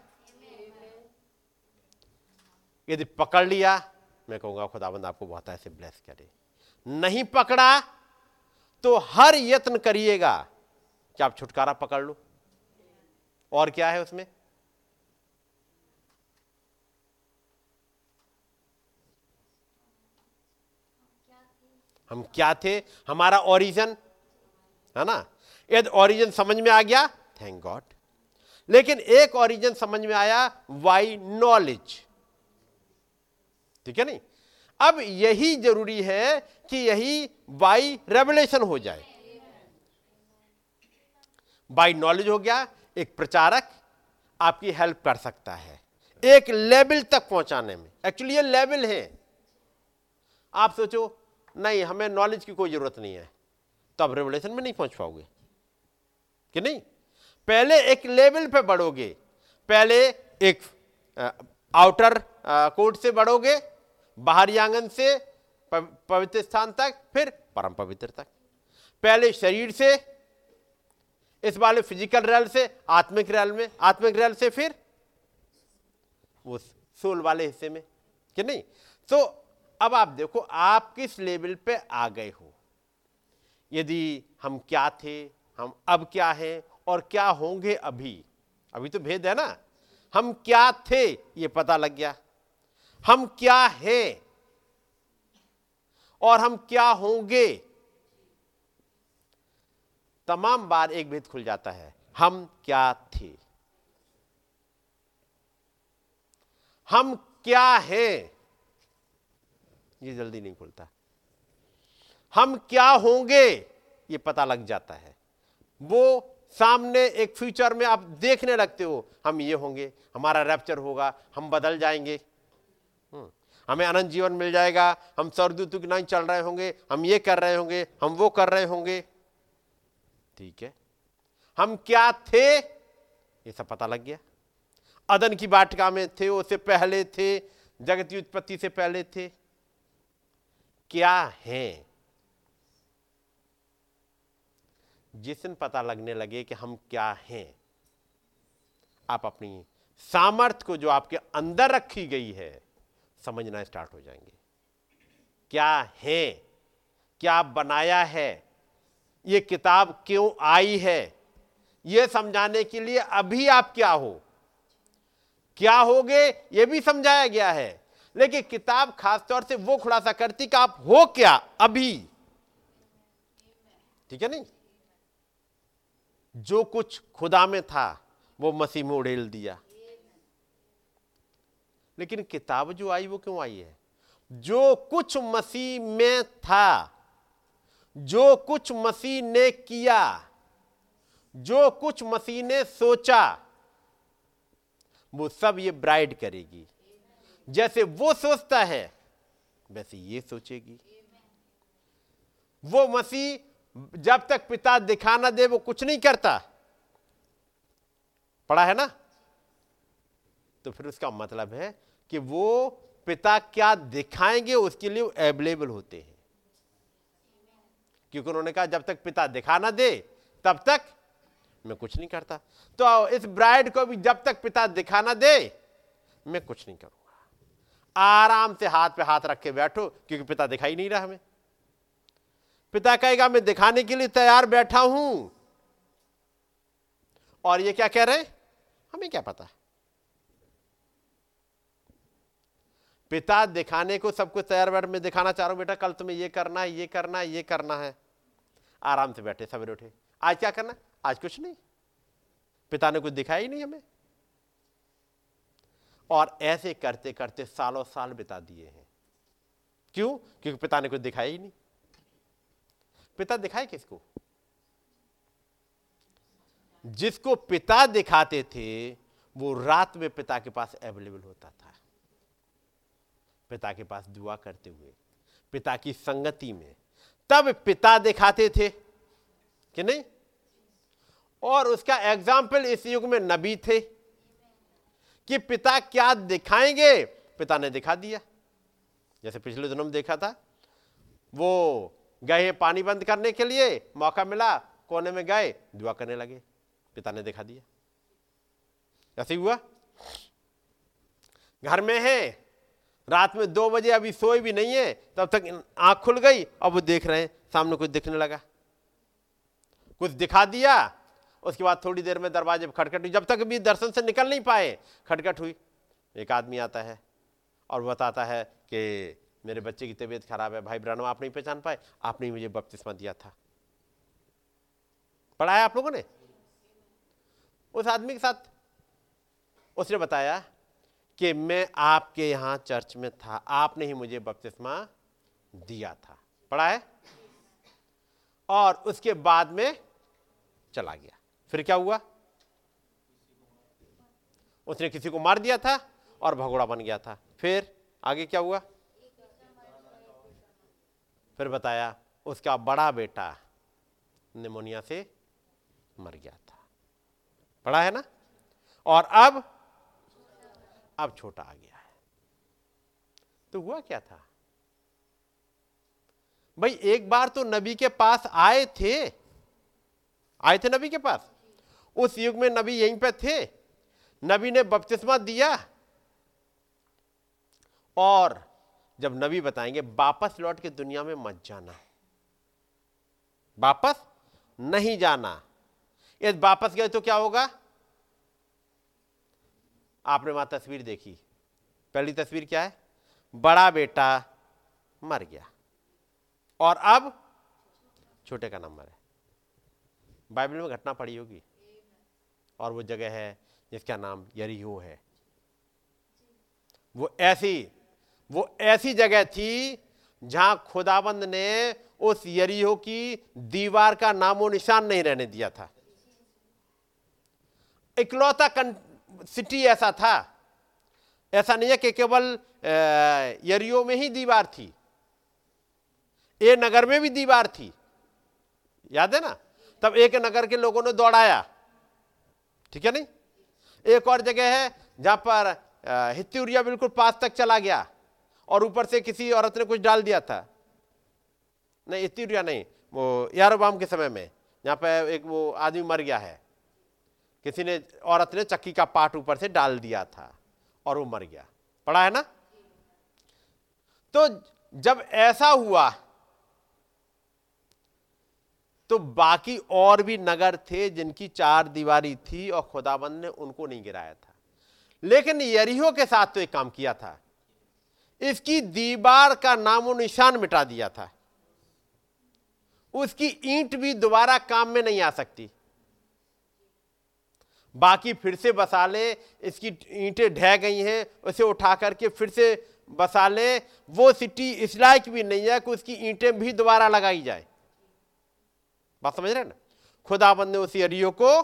S2: यदि पकड़ लिया, मैं कहूँगा, खुदाबंद आपको बहुत ऐसे ब्लेस करे। नहीं पकड़ा तो हर यत्न करिएगा। कि आप छुटकारा पकड़ लो? और क्या है उसमें? हम क्या थे? हमारा ओरिजन है ना? यदि ओरिजिन समझ में आ गया थैंक गॉड लेकिन एक ओरिजिन समझ में आया वाई नॉलेज ठीक है नहीं? अब यही ज़रूरी है कि यही बाई रेवलेशन हो जाए। बाई नॉलेज हो गया, एक प्रचारक आपकी हेल्प कर सकता है, एक लेवल तक पहुँचाने में। एक्चुअली ये लेवल है। आप सोचो, नहीं, हमें नॉलेज की कोई ज़रूरत नहीं है। तो आप रेवलेशन में नहीं पहुँच पाओगे। कि नहीं? पहले एक लेवल पे बढ़ोगे। पहले एक आउटर कोर्ट से बढ़ोगे, बाहरी आँगन से पवित्र स्थान तक, फिर परम पवित्र तक। पहले शरीर से, इस वाले फ़िज़िकल रेल से, आत्मिक रेल में, आत्मिक रेल से फिर वो सोल वाले हिस्से में, कि नहीं? तो अब आप देखो, आप किस लेवल पे आ गए हो? यदि हम क्या थे? हम अब क्या हैं और क्या होंगे अभी? अभी तो भेद है ना? हम क्या थे? ये पता लग गया। हम क्या हैं? और हम क्या होंगे? तमाम बार एक भेद खुल जाता है। हम क्या थे? हम क्या हैं? ये जल्दी नहीं खुलता। हम क्या होंगे? ये पता लग जाता है। वो सामने एक फ्यूचर में आप देखने लगते हो हम ये होंगे हमारा रैप्चर होगा हम बदल जाएँगे। हम्म, हमें अनंत जीवन मिल जाएगा हम सरदूतु की नहीं चल रहे होंगे हम ये कर रहे होंगे हम वो कर रहे होंगे। ठीक है? हम क्या थे? ये सब पता लग गया। अदन की बाटिका में थे उससे पहले थे जगत उत्पत्ति से पहले थे। क्या हैं? जिस दिन पता लगने लगे कि हम क्या हैं, आप अपनी सामर्थ्य को जो आपके अंदर रखी गई है, समझना स्टार्ट हो जाएँगे। क्या है? क्या बनाया है? ये किताब क्यों आई है? यह समझाने के लिए अभी आप क्या हो? क्या होगे यह भी समझाया गया है। लेकिन किताब खासतौर से वो खुलासा करती कि आप हो क्या अभी? ठीक है नहीं? जो कुछ खुदा में था, वो मसीह में उड़ेल दिया। लेकिन किताब जो आई, वो क्यों आई है? जो कुछ मसीह में था, जो कुछ मसीह ने किया, जो कुछ मसीह ने सोचा, वो सब ये ब्राइड करेगी। जैसे वो सोचता है, वैसे ये सोचेगी। वो मसीह जब तक पिता दिखाना दे, वो कुछ नहीं करता। पढ़ा है ना? तो फिर उसका मतलब है कि वो पिता क्या दिखाएँगे, उसके लिए अवेलेबल होते हैं। क्योंकि उन्होंने कहा, जब तक पिता दिखा ना दे, तब तक मैं कुछ नहीं करता। तो इस ब्राइड को भी जब तक पिता दिखाना दे, मैं कुछ नहीं करूँगा। आराम से हाथ पे हाथ रख के बैठो, क्योंकि पिता दिखाई नहीं रहा हमें। पिता कहेगा, मैं दिखाने के लिए तैयार बैठा हूँ। और ये क्या कह रहे हमें क्या पता? पिता दिखाने को सब कुछ तैयार बैठ, मैं दिखाना चाह रहा हूँ, बेटा, कल तुम्हें ये करना है, ये करना है, ये करना है। आराम से बैठे, सवेरे उठे। आज क्या करना आज कुछ नहीं। पिता ने कुछ दिखाया ही नहीं हमें। और ऐसे करते करते सालों साल बिता दिए हैं। क्यों? क्योंकि पिता ने कुछ दिखाया ही नहीं। पिता दिखाए किसको? जिसको पिता दिखाते थे, वो रात में पिता के पास अवेलेबल होता था। पिता के पास दुआ करते हुए, पिता की संगति में। तब पिता दिखाते थे, कि नहीं? और उसका एग्ज़ाम्पल इस युग में नबी थे, कि पिता क्या दिखाएँगे? पिता ने दिखा दिया। जैसे पिछले दिनों में देखा था, वो गए हैं पानी बंद करने के लिए। मौका मिला, कोने में गए, दुआ करने लगे। पिता ने दिखा दिया। ऐसे हुआ। घर में है। रात में दो बजे अभी सोए भी नहीं है। तब तक आँख खुल गई, अब वो देख रहे हैं। सामने कुछ दिखने लगा। कुछ दिखा दिया। उसके बाद थोड़ी देर में दरवाजे पर खटखट हुई। जब तक भी दर्शन से निकल नहीं पाए, खटखट हुई। एक आदमी आता है और बताता है कि मेरे बच्चे की तबीयत खराब है, भाई ब्रानो आप नहीं पहचान पाए? आपने मुझे बपतिस्मा दिया था। पढ़ाया आप लोगों ने? उस आदमी के साथ उसने बताया कि मैं आपके यहाँ चर्च में था, आपने ही मुझे बपतिस्मा दिया था। पढ़ा है? और उसके बाद में चला गया। फिर क्या हुआ? उसने किसी को मार दिया था और भगोड़ा बन गया था। फिर आगे क्या हुआ? फिर बताया, उसका बड़ा बेटा निमोनिया से मर गया था। पढ़ा है ना? और अब अब छोटा आ गया है। तो हुआ क्या था? भाई, एक बार तो नबी के पास आए थे। आए थे नबी के पास? उस युग में नबी यहीं पे थे। नबी ने बपतिस्मा दिया। और जब नबी बताएँगे, वापस लौट के दुनिया में मत जाना। वापस नहीं जाना। यदि वापस गए तो क्या होगा? आपने वहाँ तस्वीर देखी। पहली तस्वीर क्या है? बड़ा बेटा मर गया। और अब छोटे का नंबर है। बाइबल में घटना पड़ी होगी। और वो जगह है जिसका नाम यरीहो है। वो ऐसी वो ऐसी जगह थी जहाँ खुदाबंद ने उस यरीहो की दीवार का नामो निशान नहीं रहने दिया था। इकलौता सिटी ऐसा था। ऐसा नहीं है कि केवल यरियो में ही दीवार थी। ए नगर में भी दीवार थी। याद है ना? तब एक नगर के लोगों ने दौड़ाया। ठीक है नहीं? एक और जगह है जहाँ पर हित्यूरिया बिल्कुल पास तक चला गया। और ऊपर से किसी औरत ने कुछ डाल दिया था। नहीं हित्यूरिया नहीं, वो यारोबाम के समय में यहाँ पर एक वो आदमी मर गया है। किसी ने, औरत ने चक्की का पाट ऊपर से डाल दिया था और वो मर गया। पड़ा है ना? तो जब ऐसा हुआ तो बाकी और भी नगर थे जिनकी चार दीवारी थी और खुदाबंद ने उनको नहीं गिराया था। लेकिन यरीहो के साथ तो एक काम किया था। इसकी दीवार का नामो निशान मिटा दिया था। उसकी ईंट भी दोबारा काम में नहीं आ सकती। बाकी फिर से बसा ले, इसकी ईंटें ढह गई हैं, उसे उठा करके फिर से बसा ले। वो सिटी इस लायक भी नहीं है कि उसकी ईंटें भी दोबारा लगाई जाए। बात समझ रहे ना? खुदाबंद ने उस एरियो को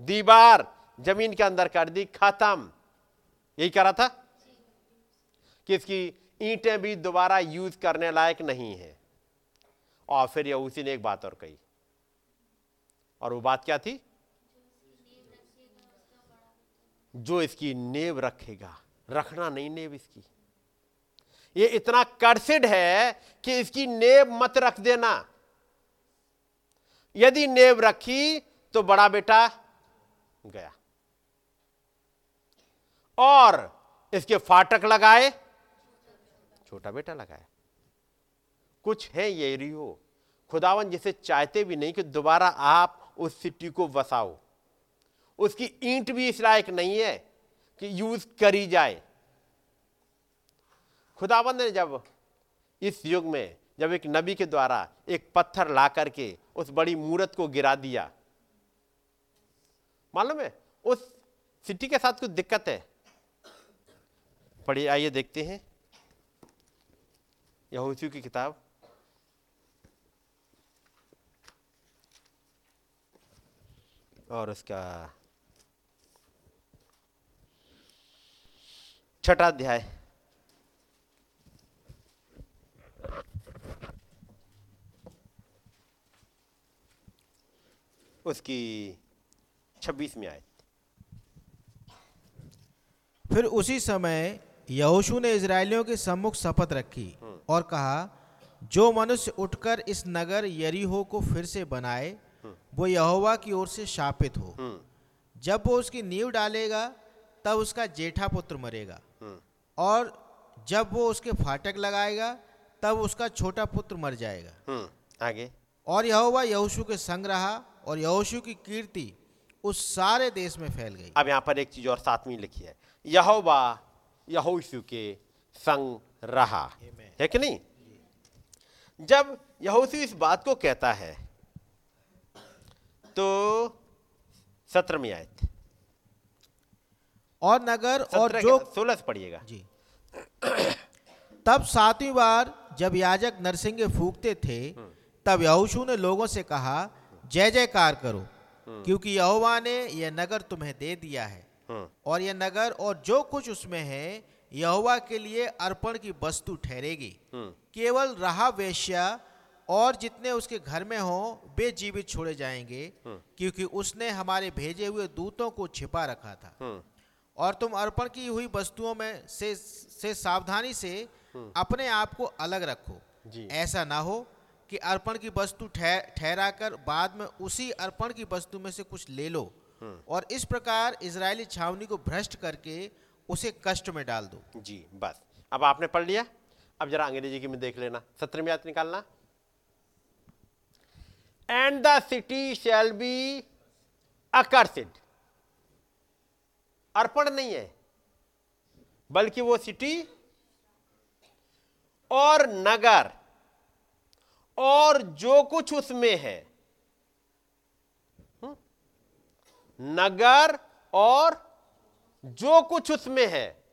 S2: दीवार ज़मीन के अंदर कर दी, खत्म। यही कह रहा था? कि इसकी ईंटें भी दोबारा यूज़ करने लायक नहीं है। और फिर यह उसी ने एक बात और कही। और वो बात क्या थी? जो इसकी नेव रखेगा। रखना नहीं नेव इसकी। ये इतना कर्सिड है कि इसकी नेव मत रख देना। यदि नेव रखी तो बड़ा बेटा गया। और इसके फाटक लगाए छोटा बेटा लगाया कुछ है ये रियो। खुदावन जिसे चाहते भी नहीं कि दोबारा आप उस सिटी को बसाओ उसकी ईंट भी इस लायक नहीं है कि यूज़ करी जाए। खुदाबंद ने जब इस युग में, जब एक नबी के द्वारा एक पत्थर ला करके उस बड़ी मूर्त को गिरा दिया, मालूम है? उस सिटी के साथ कुछ दिक्कत है। पढ़िए आइए देखते हैं। यहूसियों की किताब? और उसका छठा अध्याय। उसकी छब्बीस में आए
S3: फिर उसी समय यहोशू ने इसराइलियों के सम्मुख शपथ रखी और कहा जो मनुष्य उठकर इस नगर यरीहो को फिर से बनाए वो यहोवा की ओर से शापित हो। जब वो उसकी नींव डालेगा तब उसका जेठा पुत्र मरेगा। और जब वो उसके फाटक लगाएगा तब उसका छोटा पुत्र मर जाएगा।
S2: आगे।
S3: और यहोवा यहोशू के संग रहा और यहोशू की कीर्ति उस सारे देश में फैल गई।
S2: अब यहाँ पर एक चीज़ और सातवीं लिखी है। यहोवा यहोशू के संग रहा है कि नहीं? जब यहोशू इस बात को कहता है तो सत्रहवीं आयत।
S3: और नगर और जो
S2: सोलह पढ़िएगा।
S3: जी। तब सातवीं बार जब याजक नरसिंह फूकते थे तब यहोशू ने लोगों से कहा जय जयकार करो क्योंकि यहोवा ने यह नगर तुम्हें दे दिया है।
S2: हम्म,
S3: और यह नगर और जो कुछ उसमें है यहोवा के लिए अर्पण की वस्तु ठहरेगी।
S2: हम्म,
S3: केवल रहा वेश्या और जितने उसके घर में हो वे जीवित छोड़े जाएँगे क्योंकि उसने हमारे भेजे हुए दूतों को छिपा रखा था। और तुम अर्पण की हुई वस्तुओं में से से सावधानी से अपने आप को अलग रखो।
S2: जी।
S3: ऐसा ना हो कि अर्पण की वस्तु ठह- ठहरा कर बाद में उसी अर्पण की वस्तु में से कुछ ले लो। और इस प्रकार इसराइली छावनी को भ्रष्ट करके उसे कष्ट में डाल दो।
S2: जी बस। अब आपने पढ़ लिया? अब जरा अंग्रेज़ी की में देख लेना। सत्रहवीं आयत निकालना। And the city shall be accursed अर्पण नहीं है बल्कि वो सिटी और नगर और जो कुछ उसमें है हम्म? नगर और जो कुछ उसमें है।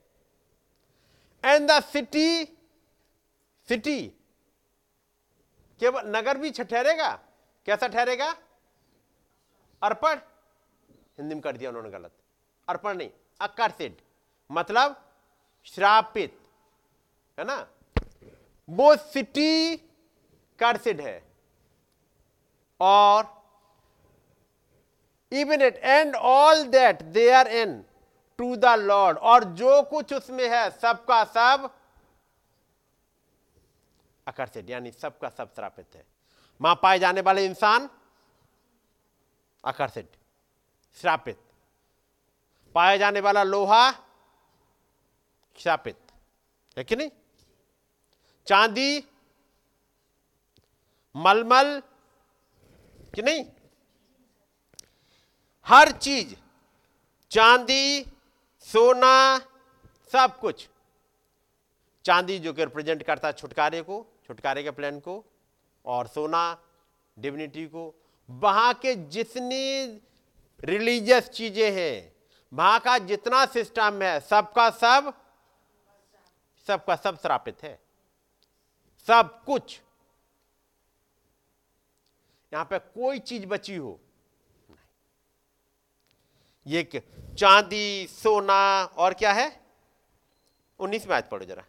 S2: एंड द सिटी सिटी केवल नगर भी ठहरेगा? कैसा ठहरेगा? अर्पण। हिंदी में कर दिया उन्होंने गलत। अर्पण नहीं, अकर्षित। मतलब श्रापित। है ना? वो सिटी कर्सिड है। और even it and all that they are in to the lord और जो कुछ उसमें है, सबका सब आकर्षित, यानी सबका सब श्रापित है। माँ पाए जाने वाले इंसान आकर्षित, श्रापित। पाया जाने वाला लोहा श्रापित। है कि नहीं? चांदी, मलमल, कि नहीं? हर चीज़, चांदी, सोना, सब कुछ। चांदी जो कि रिप्रेजेंट करता है छुटकारे को, छुटकारे के प्लान को, और सोना डिविनिटी को। वहाँ के जितनी रिलीजियस चीज़ें हैं, वहाँ का जितना सिस्टम है, सबका सब सबका सब श्रापित है। सब कुछ। यहाँ पे कोई चीज़ बची हो। ये क- चांदी सोना और क्या है? उन्नीस में आज पढ़ो जरा।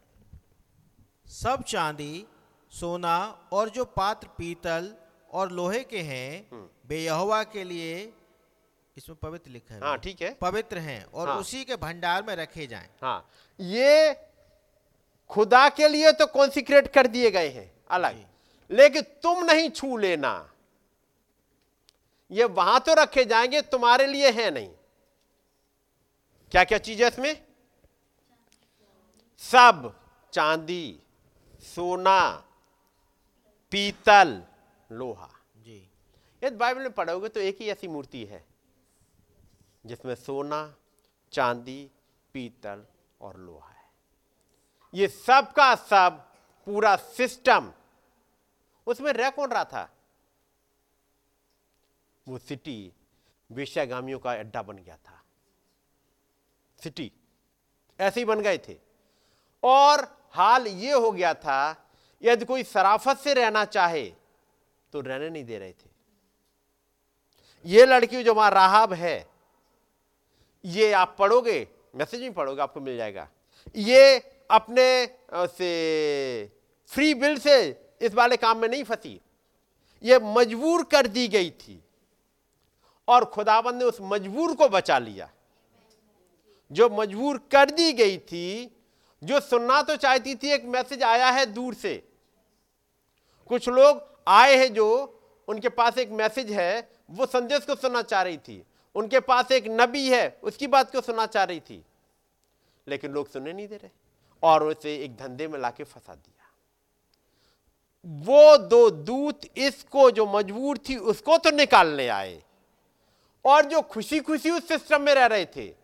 S3: सब चांदी सोना और जो पात्र पीतल और लोहे के हैं वे यहोवा के लिए इसमें पवित्र लिखा है।
S2: हाँ ठीक है।
S3: पवित्र हैं और
S2: हाँ।
S3: उसी के भंडार में रखे जाएँ।
S2: हाँ। ये खुदा के लिए तो कॉन्सिक्रेट कर दिए गए हैं अलग। लेकिन तुम नहीं छू लेना। ये वहाँ तो रखे जाएँगे तुम्हारे लिए है नहीं। क्या क्या चीज़ है इसमें? सब। चांदी सोना पीतल लोहा।
S3: जी।
S2: यदि बाइबल में पढ़ोगे तो एक ही ऐसी मूर्ति है जिसमें सोना चांदी पीतल और लोहा है। ये सब का सब पूरा सिस्टम। उसमें रह कौन रहा था? वो सिटी वेश्यागामियों का अड्डा बन गया था। सिटी ऐसे ही बन गए थे। और हाल ये हो गया था, यदि कोई सराफत से रहना चाहे तो रहने नहीं दे रहे थे। ये लड़की जो वहाँ राहब है, ये आप पढ़ोगे, मैसेज में पढ़ोगे, आपको मिल जाएगा। ये अपने, से फ्री बिल से इस वाले काम में नहीं फंसी। ये मजबूर कर दी गई थी। और खुदाबंद ने उस मजबूर को बचा लिया। जो मजबूर कर दी गई थी, जो सुनना तो चाहती थी, एक मैसेज आया है दूर से। कुछ लोग आए हैं जो उनके पास एक मैसेज है, वो संदेश को सुनना चाह रही थी। उनके पास एक नबी है, उसकी बात को सुनना चाह रही थी। लेकिन लोग सुनने नहीं दे रहे और उसे एक धंधे में लाके फंसा दिया। वो दो दूत इसको, जो मजबूर थी, उसको तो निकालने आए और जो खुशी खुशी उस सिस्टम में रह रहे थे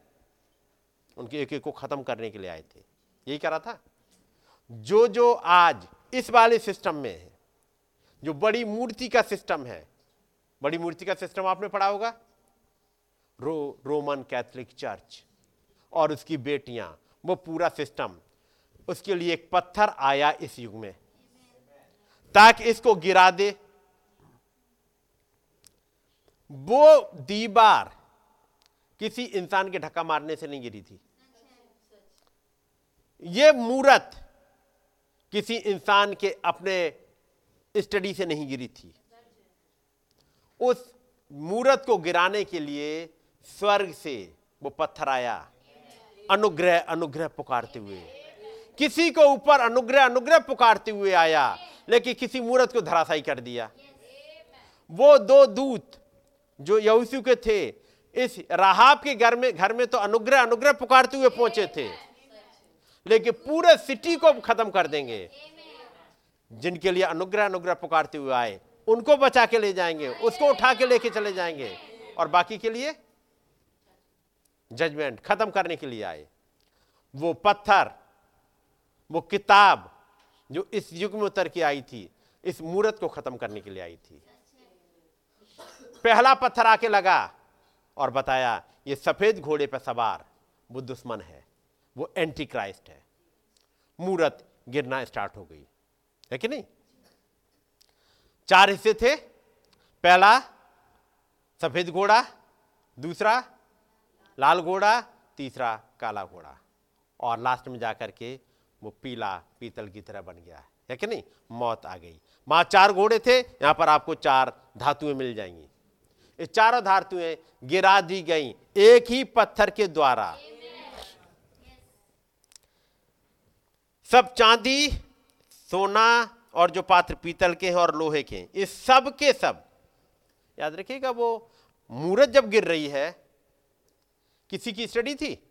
S2: उनके एक एक को खत्म करने के लिए आए थे। यही करा था, जो जो आज इस वाले सिस्टम में है, जो बड़ी मूर्ति का सिस्टम है, बड़ी मूर्ति का सिस्टम आपने पढ़ा होगा? रो, रोमन कैथोलिक चर्च और उसकी बेटियाँ, वो पूरा सिस्टम उसके लिए एक पत्थर आया इस युग में, ताकि इसको गिरा दे। वो दीवार किसी इंसान के धक्का मारने से नहीं गिरी थी। ये मूरत किसी इंसान के अपने स्टडी से नहीं गिरी थी। उस मूरत को गिराने के लिए स्वर्ग से वो पत्थर आया, अनुग्रह अनुग्रह पुकारते हुए। किसी को ऊपर अनुग्रह अनुग्रह पुकारते हुए आया, लेकिन किसी मूर्त को धराशाई कर दिया। वो दो दूत जो यहूसू के थे, इस राहाब के घर में घर में तो अनुग्रह अनुग्रह पुकारते हुए पहुँचे थे। लेकिन पूरे सिटी को खत्म कर देंगे। जिनके लिए अनुग्रह अनुग्रह पुकारते हुए आए, उनको बचा के ले जाएँगे, उसको उठा के लेके चले जाएँगे। और बाकी के लिए जजमेंट खत्म करने के लिए आए। वो पत्थर, वो किताब जो इस युग में उतर के आई थी, इस मूर्त को खत्म करने के लिए आई थी। पहला पत्थर आके लगा और बताया, ये सफ़ेद घोड़े पर सवार वो दुश्मन है। वो एंटी क्राइस्ट है। मूर्त गिरना स्टार्ट हो गई। है कि नहीं? चार हिस्से थे। पहला, सफ़ेद घोड़ा। दूसरा, लाल घोड़ा। तीसरा, काला घोड़ा। और लास्ट में जाकर के वो पीला पीतल की तरह बन गया। है कि नहीं? मौत आ गई। वहाँ चार घोड़े थे। यहाँ पर आपको चार धातुएँ मिल जाएँगी। ये चारों धातुएँ गिरा दी गई। एक ही पत्थर के द्वारा। सब चांदी, सोना और जो पात्र पीतल के हैं और लोहे के हैं, इस सब के सब, याद रखिएगा वो मूरत जब गिर रही है, किसी की स्टडी थी?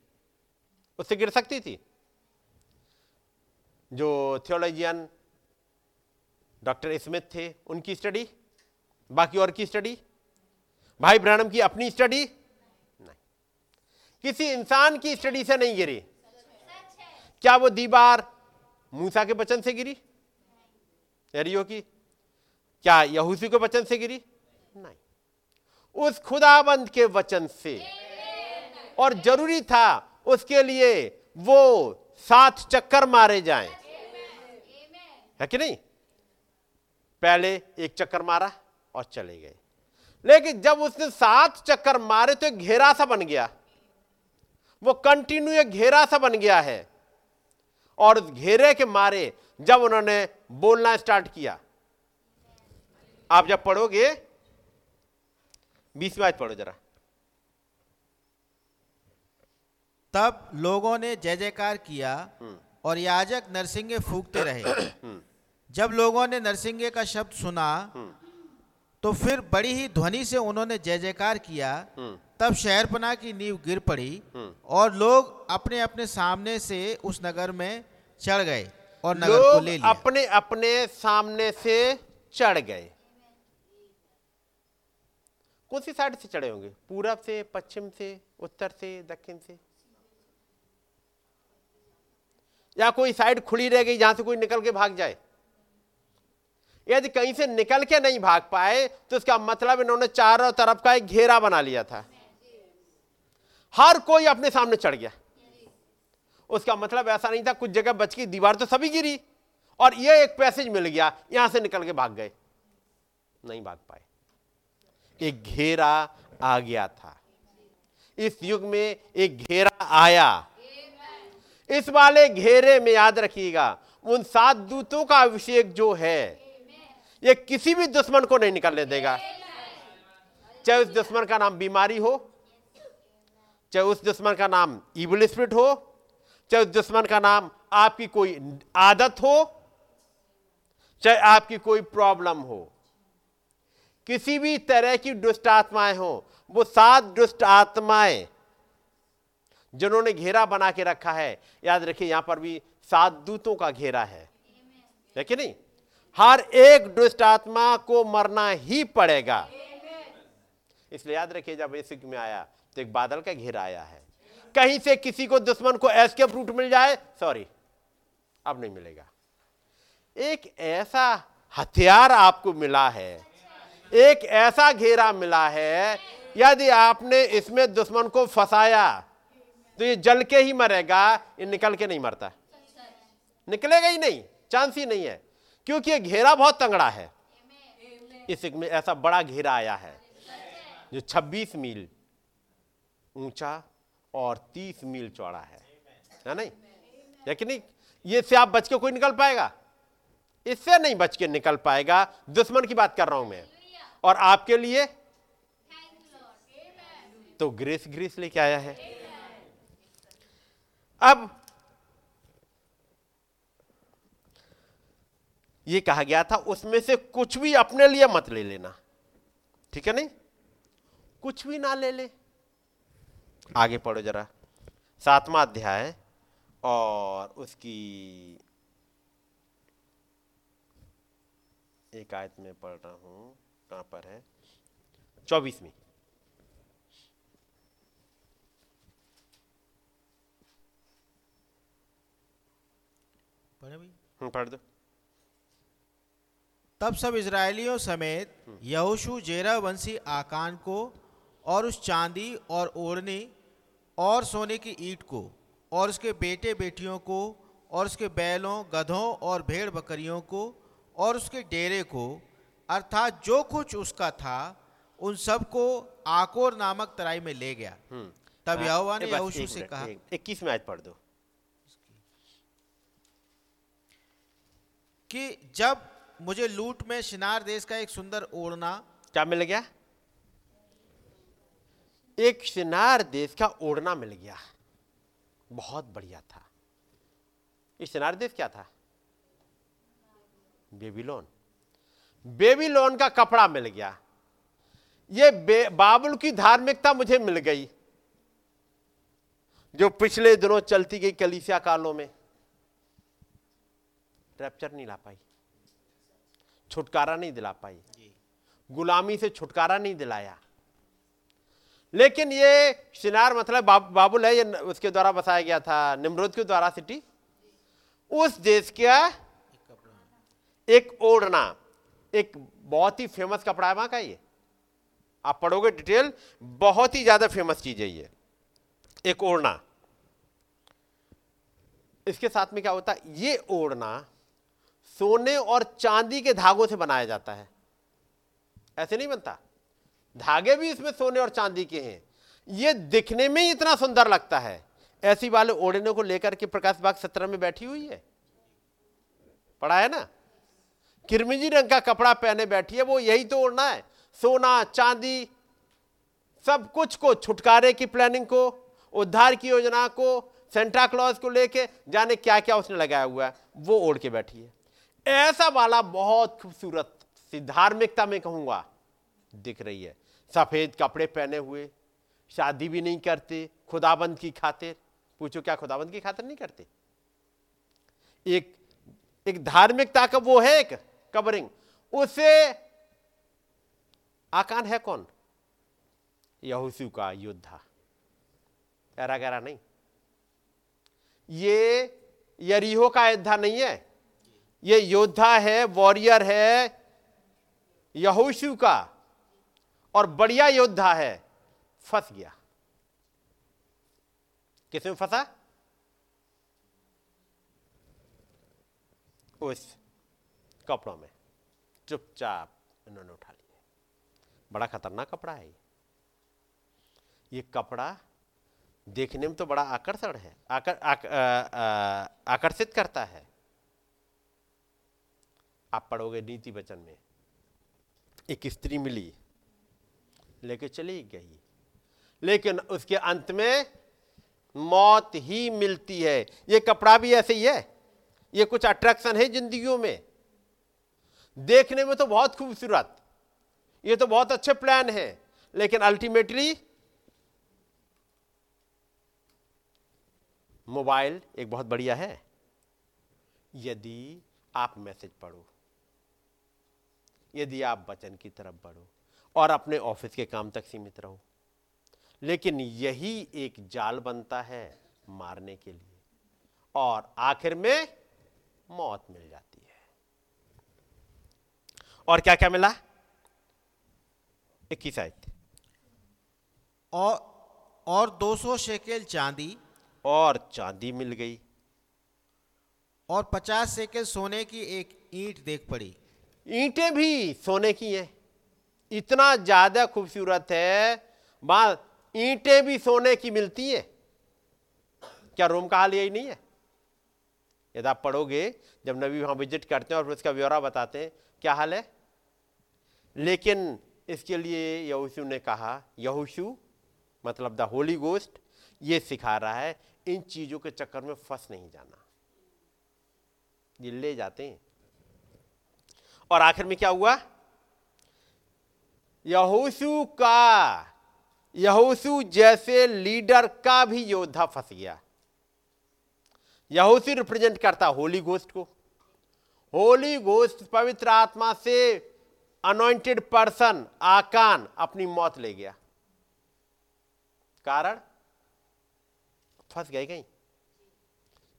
S2: उससे गिर सकती थी? जो थियोलॉजियन डॉक्टर स्मिथ थे, उनकी स्टडी? बाकी और की स्टडी? भाई ब्रहणम की अपनी स्टडी? नहीं। किसी इंसान की स्टडी से नहीं गिरी। क्या वो दीवार मूसा के बचन से गिरी? एरियो की? क्या यहूसी के वचन से गिरी? नहीं। उस खुदाबंद के वचन से। और ज़रूरी था उसके लिए वो सात चक्कर मारे जाएँ। है कि नहीं? पहले एक चक्कर मारा और चले गए। लेकिन जब उसने सात चक्कर मारे तो एक घेरा सा बन गया। वो कंटिन्यू एक घेरा सा बन गया है। और घेरे के मारे जब उन्होंने बोलना स्टार्ट किया। आप जब पढ़ोगे बीस बात पढ़ो जरा।
S3: तब लोगों ने जय जयकार किया और याजक नरसिंह फूकते रहे। जब लोगों ने नरसिंह का शब्द सुना तो फिर बड़ी ही ध्वनि से उन्होंने जय जयकार किया। तब शहरपना की नींव गिर पड़ी। और लोग अपने अपने सामने से उस नगर में चढ़ गए और नगर को ले लिया।
S2: अपने अपने सामने से चढ़ गए। कौन सी साइड से चढ़े होंगे? पूरब से पश्चिम से उत्तर से दक्षिण से? या कोई साइड खुली रह गई जहाँ से कोई निकल के भाग जाए? यदि कहीं से निकल के नहीं भाग पाए तो इसका मतलब इन्होंने चारों तरफ़ का एक घेरा बना लिया था। हर कोई अपने सामने चढ़ गया। उसका मतलब ऐसा नहीं था, कुछ जगह बच गई, दीवार तो सभी गिरी। और यह एक पैसेज मिल गया, यहाँ से निकल के भाग गए। नहीं भाग पाए। एक घेरा आ गया था। इस युग में एक घेरा आया। इस वाले घेरे में याद रखिएगा, उन सात दूतों का अभिषेक जो है ये किसी भी दुश्मन को नहीं निकलने देगा। चाहे उस दुश्मन का नाम बीमारी हो, चाहे उस दुश्मन का नाम इविल स्पिरिट हो, चाहे उस दुश्मन का नाम आपकी कोई आदत हो, चाहे आपकी कोई प्रॉब्लम हो। किसी भी तरह की दुष्ट आत्माएँ हो, वो सात दुष्ट आत्माएँ जिन्होंने घेरा बना के रखा है, याद रखिए, यहाँ पर भी सात दूतों का घेरा है। है कि नहीं? हर एक दुष्ट आत्मा को मरना ही पड़ेगा। इसलिए याद रखिए जब युग में आया तो एक बादल का घेरा आया है। कहीं से किसी को दुश्मन को एस्केप रूट मिल जाए सॉरी अब नहीं मिलेगा। एक ऐसा हथियार आपको मिला है एक ऐसा घेरा मिला है यदि आपने इसमें दुश्मन को फंसाया तो ये जल के ही मरेगा ये निकल के नहीं मरता। निकलेगा ही नहीं चांस ही नहीं है। क्योंकि ये घेरा बहुत तंगड़ा है। इस में ऐसा बड़ा घेरा आया है जो 26 मील ऊँचा और 30 मील चौड़ा है। है नहीं? है कि नहीं? ये से आप बच के कोई निकल पाएगा? इससे नहीं बच के निकल पाएगा। दुश्मन की बात कर रहा हूँ मैं। और आपके लिए? तो ग्रेस ग्रेस लेके आया है। अब ये कहा गया था उसमें से कुछ भी अपने लिए मत ले लेना। ठीक है नहीं? कुछ भी ना ले ले। आगे पढ़ो जरा। सातवां अध्याय और उसकी एक आयत में पढ़ रहा हूँ कहाँ पर है? चौबीसवीं।
S3: पढ़े
S2: हम्म, पढ़ दो।
S3: तब सब इसराइलियों समेत यहोशू जेरा वंशी आकान को और उस चांदी और ओढ़नी और सोने की ईट को और उसके बेटे बेटियों को और उसके बैलों गधों और भेड़ बकरियों को और उसके डेरे को अर्थात जो कुछ उसका था उन सबको आकोर नामक तराई में ले गया।
S2: हम्म।
S3: तब यहोवा ने यहोशू से कहा
S2: इक्कीस में आयत पढ़ दो।
S3: कि जब मुझे लूट में शिनार देश का एक सुंदर ओढ़ना।
S2: क्या मिल गया? एक शिनार देश का ओढ़ना मिल गया। बहुत बढ़िया था। ये शिनार देश क्या था? बेबीलोन। बेबीलोन का कपड़ा मिल गया। ये बाबुल की धार्मिकता मुझे मिल गई, जो पिछले दिनों चलती गई कलीसिया कालों में। रैप्चर नहीं ला पाई। छुटकारा नहीं दिला पाई। गुलामी से छुटकारा नहीं दिलाया। लेकिन ये शिनार मतलब बाब, बाबुल है ये उसके द्वारा बसाया गया था निमरुद के द्वारा सिटी। उस देश का एक ओढ़ना एक बहुत ही फ़ेमस कपड़ा है वहाँ का ये। आप पढ़ोगे डिटेल बहुत ही ज़्यादा फ़ेमस चीज़ है ये। एक ओढ़ना इसके साथ में क्या होता है ये ओढ़ना सोने और चांदी के धागों से बनाया जाता है। ऐसे नहीं बनता? धागे भी इसमें सोने और चांदी के हैं। ये दिखने में ही इतना सुंदर लगता है। ऐसी वाले ओढ़ने को लेकर के प्रकाश बाग सत्रह में बैठी हुई है। पढ़ा है ना? किरमिजी रंग का कपड़ा पहने बैठी है, वो यही तो ओढ़ना है। सोना, चांदी, सब कुछ को, छुटकारे की प्लानिंग को, उद्धार की योजना को सेंटा क्लॉज को लेके जाने क्या क्या उसने लगाया हुआ है, वो ओढ़ के बैठी है। ऐसा वाला बहुत खूबसूरत सी धार्मिकता में कहूँगा, दिख रही है। सफ़ेद कपड़े पहने हुए, शादी भी नहीं करते, खुदाबंद की खातिर। पूछो क्या खुदाबंद की खातिर नहीं करते? एक एक धार्मिकता का वो है एक कवरिंग। उसे आकान है कौन? यहोशू का योद्धा। ऐरा गैरा नहीं। ये यरीहो का योद्धा नहीं है। ये योद्धा है वॉरियर है यहोशू का और बढ़िया योद्धा है फंस गया। किसमें फंसा? उस कपड़ों में। चुपचाप इन्होंने उठा लिया। बड़ा खतरनाक कपड़ा है ये। कपड़ा देखने में तो बड़ा आकर्षण है आकर, आक, आ, आ, आकर्षित करता है। आप पढ़ोगे नीति वचन में। एक स्त्री मिली, लेके चली गई। लेकिन उसके अंत में मौत ही मिलती है। ये कपड़ा भी ऐसे ही है। ये कुछ अट्रैक्शन है जिंदगियों में। देखने में तो बहुत खूबसूरत। ये तो बहुत अच्छे प्लान है। लेकिन अल्टीमेटली मोबाइल एक बहुत बढ़िया है। यदि आप मैसेज पढ़ो। यदि आप वचन की तरफ़ बढ़ो और अपने ऑफ़िस के काम तक सीमित रहो। लेकिन यही एक जाल बनता है मारने के लिए और आखिर में मौत मिल जाती है। और क्या क्या मिला? इक्कीस आयत।
S3: और और 200 शेकेल चांदी।
S2: और चांदी मिल गई।
S3: और 50 शेकेल सोने की एक ईंट देख पड़ी।
S2: ईंटें भी सोने की हैं। इतना ज़्यादा खूबसूरत है बात ईंटें भी सोने की मिलती है। क्या रोम का हाल यही नहीं है? यदि आप पढ़ोगे, जब नबी वहाँ विज़िट करते हैं और उसका ब्यौरा बताते हैं, क्या हाल है? लेकिन इसके लिए यहोशू ने कहा, यहोशू मतलब द होली गोस्ट, ये सिखा रहा है, इन चीज़ों के चक्कर में फंस नहीं जाना। ये ले जाते हैं। और आखिर में क्या हुआ? यहोशू का, यहोशू जैसे लीडर का भी योद्धा फंस गया। यहोशू रिप्रेजेंट करता होली गोस्ट को। होली गोस्ट पवित्र आत्मा से अनॉइंटेड पर्सन आकान, अपनी मौत ले गया। कारण? फंस गए कहीं?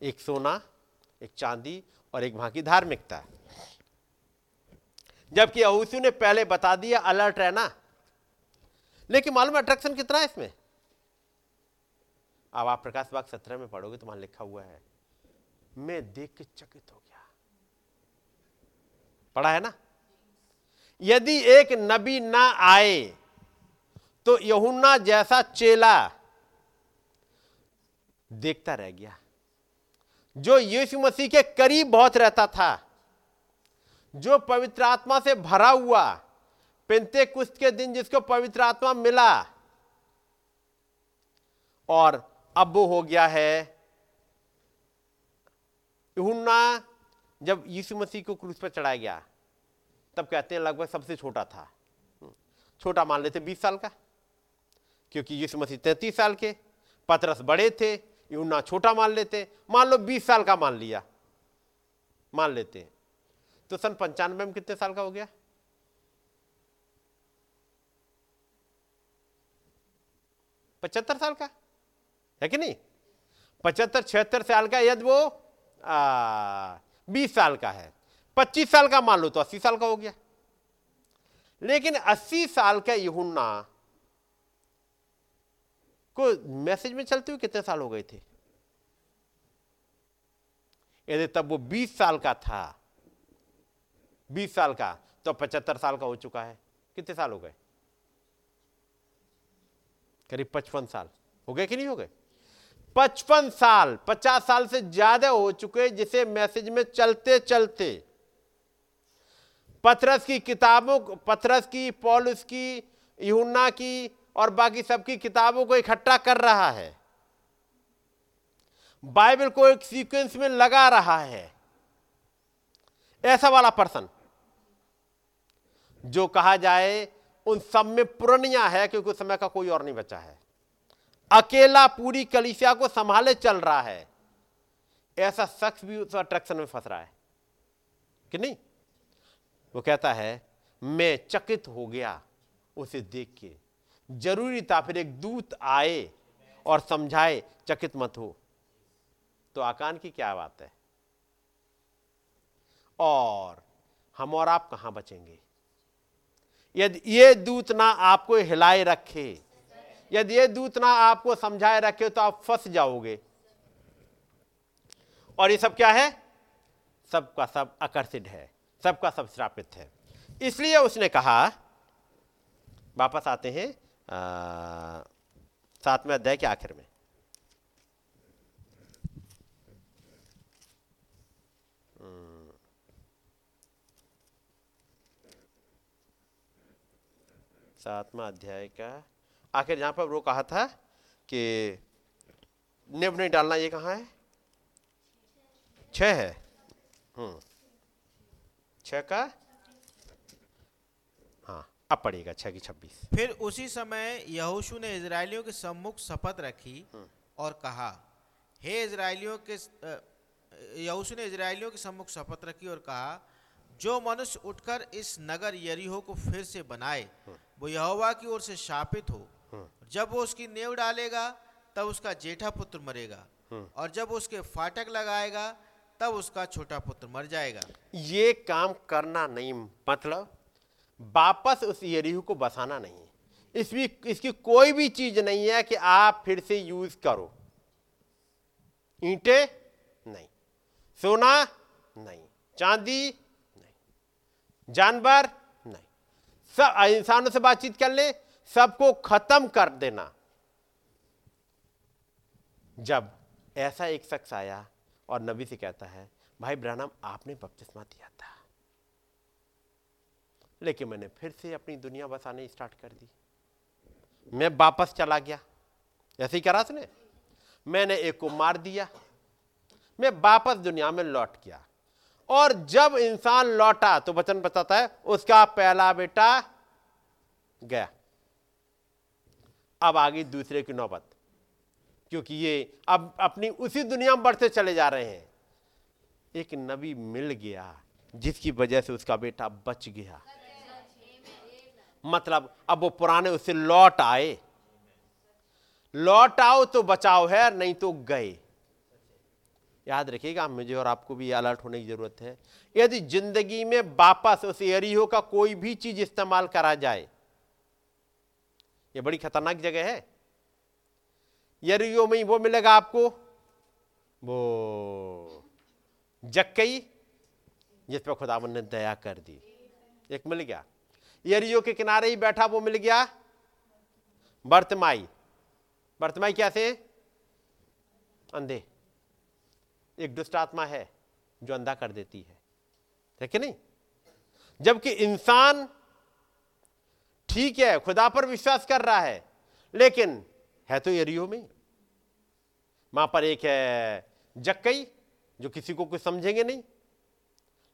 S2: एक सोना, एक चांदी और एक वहाँ की धार्मिकता। जबकि अहूसू ने पहले बता दिया अलर्ट रहना। लेकिन मालूम अट्रैक्शन कितना है इसमें? अब आप प्रकाश बाग सत्रह में पढ़ोगे तो वहाँ लिखा हुआ है, मैं देख के चकित हो गया। पढ़ा है ना? यदि एक नबी ना आए तो यहुन्ना जैसा चेला देखता रह गया, जो यीशु मसीह के करीब बहुत रहता था। जो पवित्र आत्मा से भरा हुआ पिंते कुस्त के दिन जिसको पवित्र आत्मा मिला, और अब वो हो गया है यूहन्ना, जब यीशु मसीह को क्रूस पर चढ़ाया गया, तब कहते हैं लगभग सबसे छोटा था। छोटा मान लेते बीस साल का, क्योंकि यीशु मसीह तैतीस साल के, पतरस बड़े थे यूना छोटा मान लेते, मान लो बीस साल का मान लिया, मान लेते हैं। तो सन पंचानवे में कितने साल का हो गया? पचहत्तर साल का? है कि नहीं? पचहत्तर, छिहत्तर साल का यदि वो बीस साल का है। पच्चीस साल का मान लो तो अस्सी साल का हो गया। लेकिन अस्सी साल का यहुन्ना को मैसेज में चलते हुए कितने साल हो गए थे? यदि तब वो बीस साल का था बीस साल का तो पचहत्तर साल का हो चुका है। कितने साल हो गए? करीब पचपन साल। हो गए कि नहीं हो गए? पचपन साल, पचास साल से ज़्यादा हो चुके जिसे मैसेज में चलते चलते। पथरस की किताबों पथरस की, पॉलिस की यूना की और बाकी सबकी किताबों को इकट्ठा कर रहा है। बाइबल को एक सीक्वेंस में लगा रहा है। ऐसा वाला पर्सन। जो कहा जाए, उन सब में पुरनिया है क्योंकि उस समय का कोई और नहीं बचा है। अकेला पूरी कलिसिया को संभाले चल रहा है। ऐसा शख्स भी उस अट्रैक्शन में फंस रहा है। कि नहीं? वो कहता है, मैं चकित हो गया, उसे देख के। ज़रूरी था फिर एक दूत आए और समझाए, चकित मत हो। तो आकान की क्या बात है? और हम और आप कहाँ बचेंगे? यदि ये दूत ना आपको हिलाए रखे, यदि ये दूत ना आपको समझाए रखे तो आप फंस जाओगे। और ये सब क्या है? सबका सब आकर्षित है, सबका सब श्रापित है। इसलिए उसने कहा, वापस आते हैं सातवें अध्याय के आखिर में। सातवा अध्याय का आखिर जहाँ पर वो कहा था कि निब नहीं डालना ये कहाँ है? छ है। हम्म। छ का? हाँ अब पड़ेगा छ की छब्बीस।
S3: फिर उसी समय यहोशू ने इसराइलियों के सम्मुख शपथ रखी और कहा हे इजरायलियों के यहोशू ने इजरायलियों के सम्मुख शपथ रखी और कहा जो मनुष्य उठकर इस नगर यरीहो को फिर से बनाए, वो यहोवा की ओर से शापित हो। जब वो उसकी नेव डालेगा, तब उसका जेठा पुत्र मरेगा। और जब उसके फाटक लगाएगा, तब उसका छोटा पुत्र मर जाएगा।
S2: ये काम करना नहीं मतलब वापस उस यरीहू को बसाना नहीं। इसमें इसकी कोई भी चीज़ नहीं है कि आप फिर से यूज़ करो। ईंटे नहीं, सोना नहीं, चांदी जानवर नहीं। सब इंसानों से बातचीत कर ले, सबको खत्म कर देना। जब ऐसा एक शख्स आया और नबी से कहता है, भाई ब्रानम आपने बपतिस्मा दिया था। लेकिन मैंने फिर से अपनी दुनिया बसाने स्टार्ट कर दी। मैं वापस चला गया। ऐसे ही करा उसने? मैंने एक को मार दिया। मैं वापस दुनिया में लौट गया। और जब इंसान लौटा तो वचन बताता है, उसका पहला बेटा गया। अब आ गई दूसरे की नौबत, क्योंकि ये अब अपनी उसी दुनिया में बढ़ते चले जा रहे हैं। एक नबी मिल गया, जिसकी वजह से उसका बेटा बच गया। मतलब अब वो पुराने उससे लौट आए। लौट आओ तो बचाव है, नहीं तो गए। याद रखिएगा, मुझे और आपको भी अलर्ट होने की ज़रूरत है। यदि ज़िंदगी में वापस उस एरियो का कोई भी चीज़ इस्तेमाल करा जाए, ये बड़ी खतरनाक जगह है। यरियो में वो मिलेगा आपको, वो जक्कई, जिस पर खुदावन ने दया कर दी। एक मिल गया। यरियो के किनारे ही बैठा वो मिल गया, बर्तमाई। बर्तमाई क्या से? अंधे। एक दुष्ट आत्मा है जो अंधा कर देती है। है नहीं? जबकि इंसान ठीक है, खुदा पर विश्वास कर रहा है, लेकिन है तो एरियो में वहाँ पर एक है जक्कई, जो किसी को कुछ समझेंगे नहीं।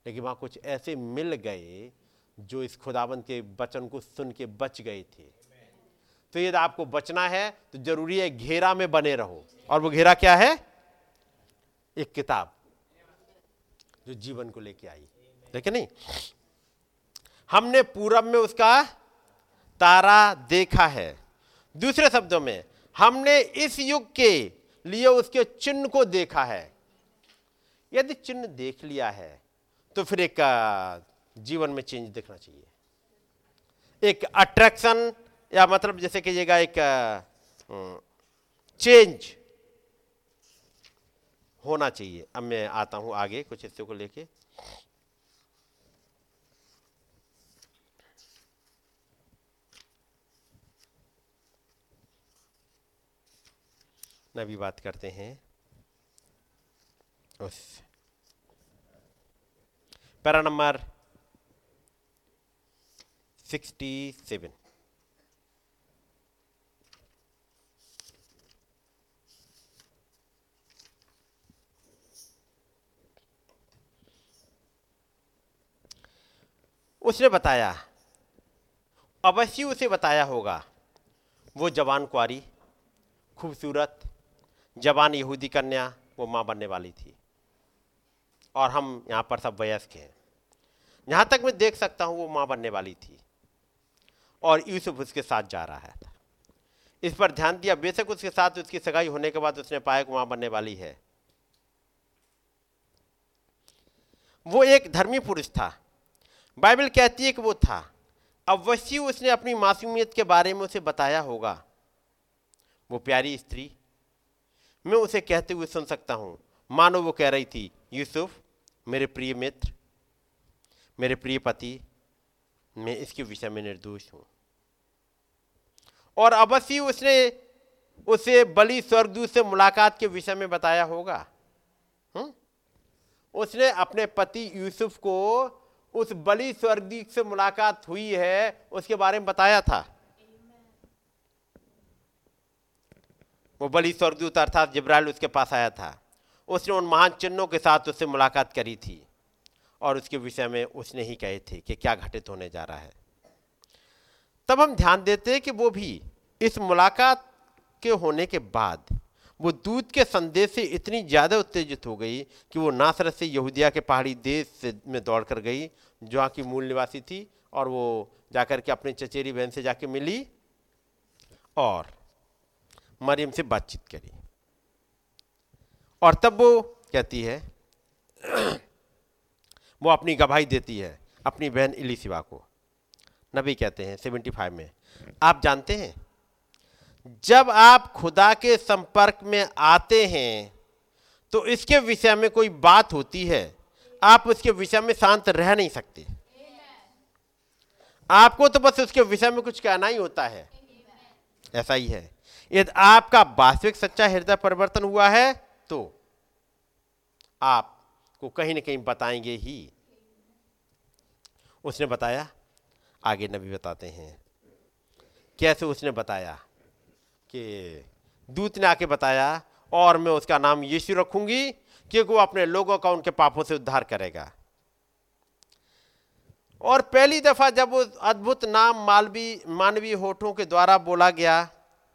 S2: लेकिन वहाँ कुछ ऐसे मिल गए जो इस खुदाबंद के वचन को सुन के बच गए थे। तो यदि आपको बचना है तो ज़रूरी है घेरा में बने रहो। और वो घेरा क्या है? एक किताब जो जीवन को लेके आई। देखे नहीं? हमने पूरब में उसका तारा देखा है। दूसरे शब्दों में, हमने इस युग के लिए उसके चिन्ह को देखा है। यदि चिन्ह देख लिया है तो फिर एक जीवन में चेंज देखना चाहिए। एक अट्रैक्शन या मतलब जैसे कहिएगा एक चेंज होना चाहिए। अब मैं आता हूँ आगे कुछ हिस्से को लेके। नबी बात करते हैं। उस। Para number sixty seven. उसने बताया। अवश्य उसे बताया होगा, वो जवान कुआरी, खूबसूरत, जवान यहूदी कन्या, वो माँ बनने वाली थी। और हम यहाँ पर सब वयस्क हैं। यहाँ तक मैं देख सकता हूँ वो माँ बनने वाली थी। और यूसुफ उसके साथ जा रहा है इस पर ध्यान दिया। बेशक उसके साथ उसकी सगाई होने के बाद उसने पाया कि माँ बनने वाली है। वो एक धर्मी पुरुष था। बाइबल कहती है कि वो था। अवश्य उसने अपनी मासूमियत के बारे में उसे बताया होगा। वो प्यारी स्त्री, मैं उसे कहते हुए सुन सकता हूँ। मानो वो कह रही थी, यूसुफ, मेरे प्रिय मित्र, मेरे प्रिय पति, मैं इसके विषय में निर्दोष हूँ। और अवश्य उसने उसे बलि स्वर्गदूत से मुलाकात के विषय में बताया होगा। हुँ? उसने अपने पति यूसुफ को उस बलि स्वर्गदूत से मुलाकात हुई है, उसके बारे में बताया था। वो बलि स्वर्गदूत अर्थात जिब्राइल उसके पास आया था। उसने उन महान चिन्हों के साथ उससे मुलाकात करी थी और उसके विषय में उसने ही कहे थे कि क्या घटित होने जा रहा है। तब हम ध्यान देते हैं कि वो भी इस मुलाकात के होने के बाद वो दूध के संदेश से इतनी ज़्यादा उत्तेजित हो गई कि वो नासरत से यहूदिया के पहाड़ी देश में दौड़ कर गई, जहाँ की मूल निवासी थी, और वो जाकर के अपनी चचेरी बहन से जाके मिली और मरियम से बातचीत करी। और तब वो कहती है, (clears throat) वो अपनी गवाही देती है, अपनी बहन इलिसिबा को। नबी कहते हैं 75 में, आप जानते हैं जब आप खुदा के संपर्क में आते हैं तो इसके विषय में कोई बात होती है। आप उसके विषय में शांत रह नहीं सकते। आपको तो बस उसके विषय में कुछ कहना ही होता है। ऐसा ही है। यदि आपका वास्तविक सच्चा हृदय परिवर्तन हुआ है तो आपको कहीं ना कहीं बताएँगे ही। उसने बताया? आगे नबी बताते हैं। कैसे उसने बताया? कि दूत ने आके बताया, और मैं उसका नाम यीशु रखूँगी, क्योंकि वो अपने लोगों का उनके पापों से उद्धार करेगा। और पहली दफ़ा जब वो अद्भुत नाम मालवी मानवीय होठों के द्वारा बोला गया,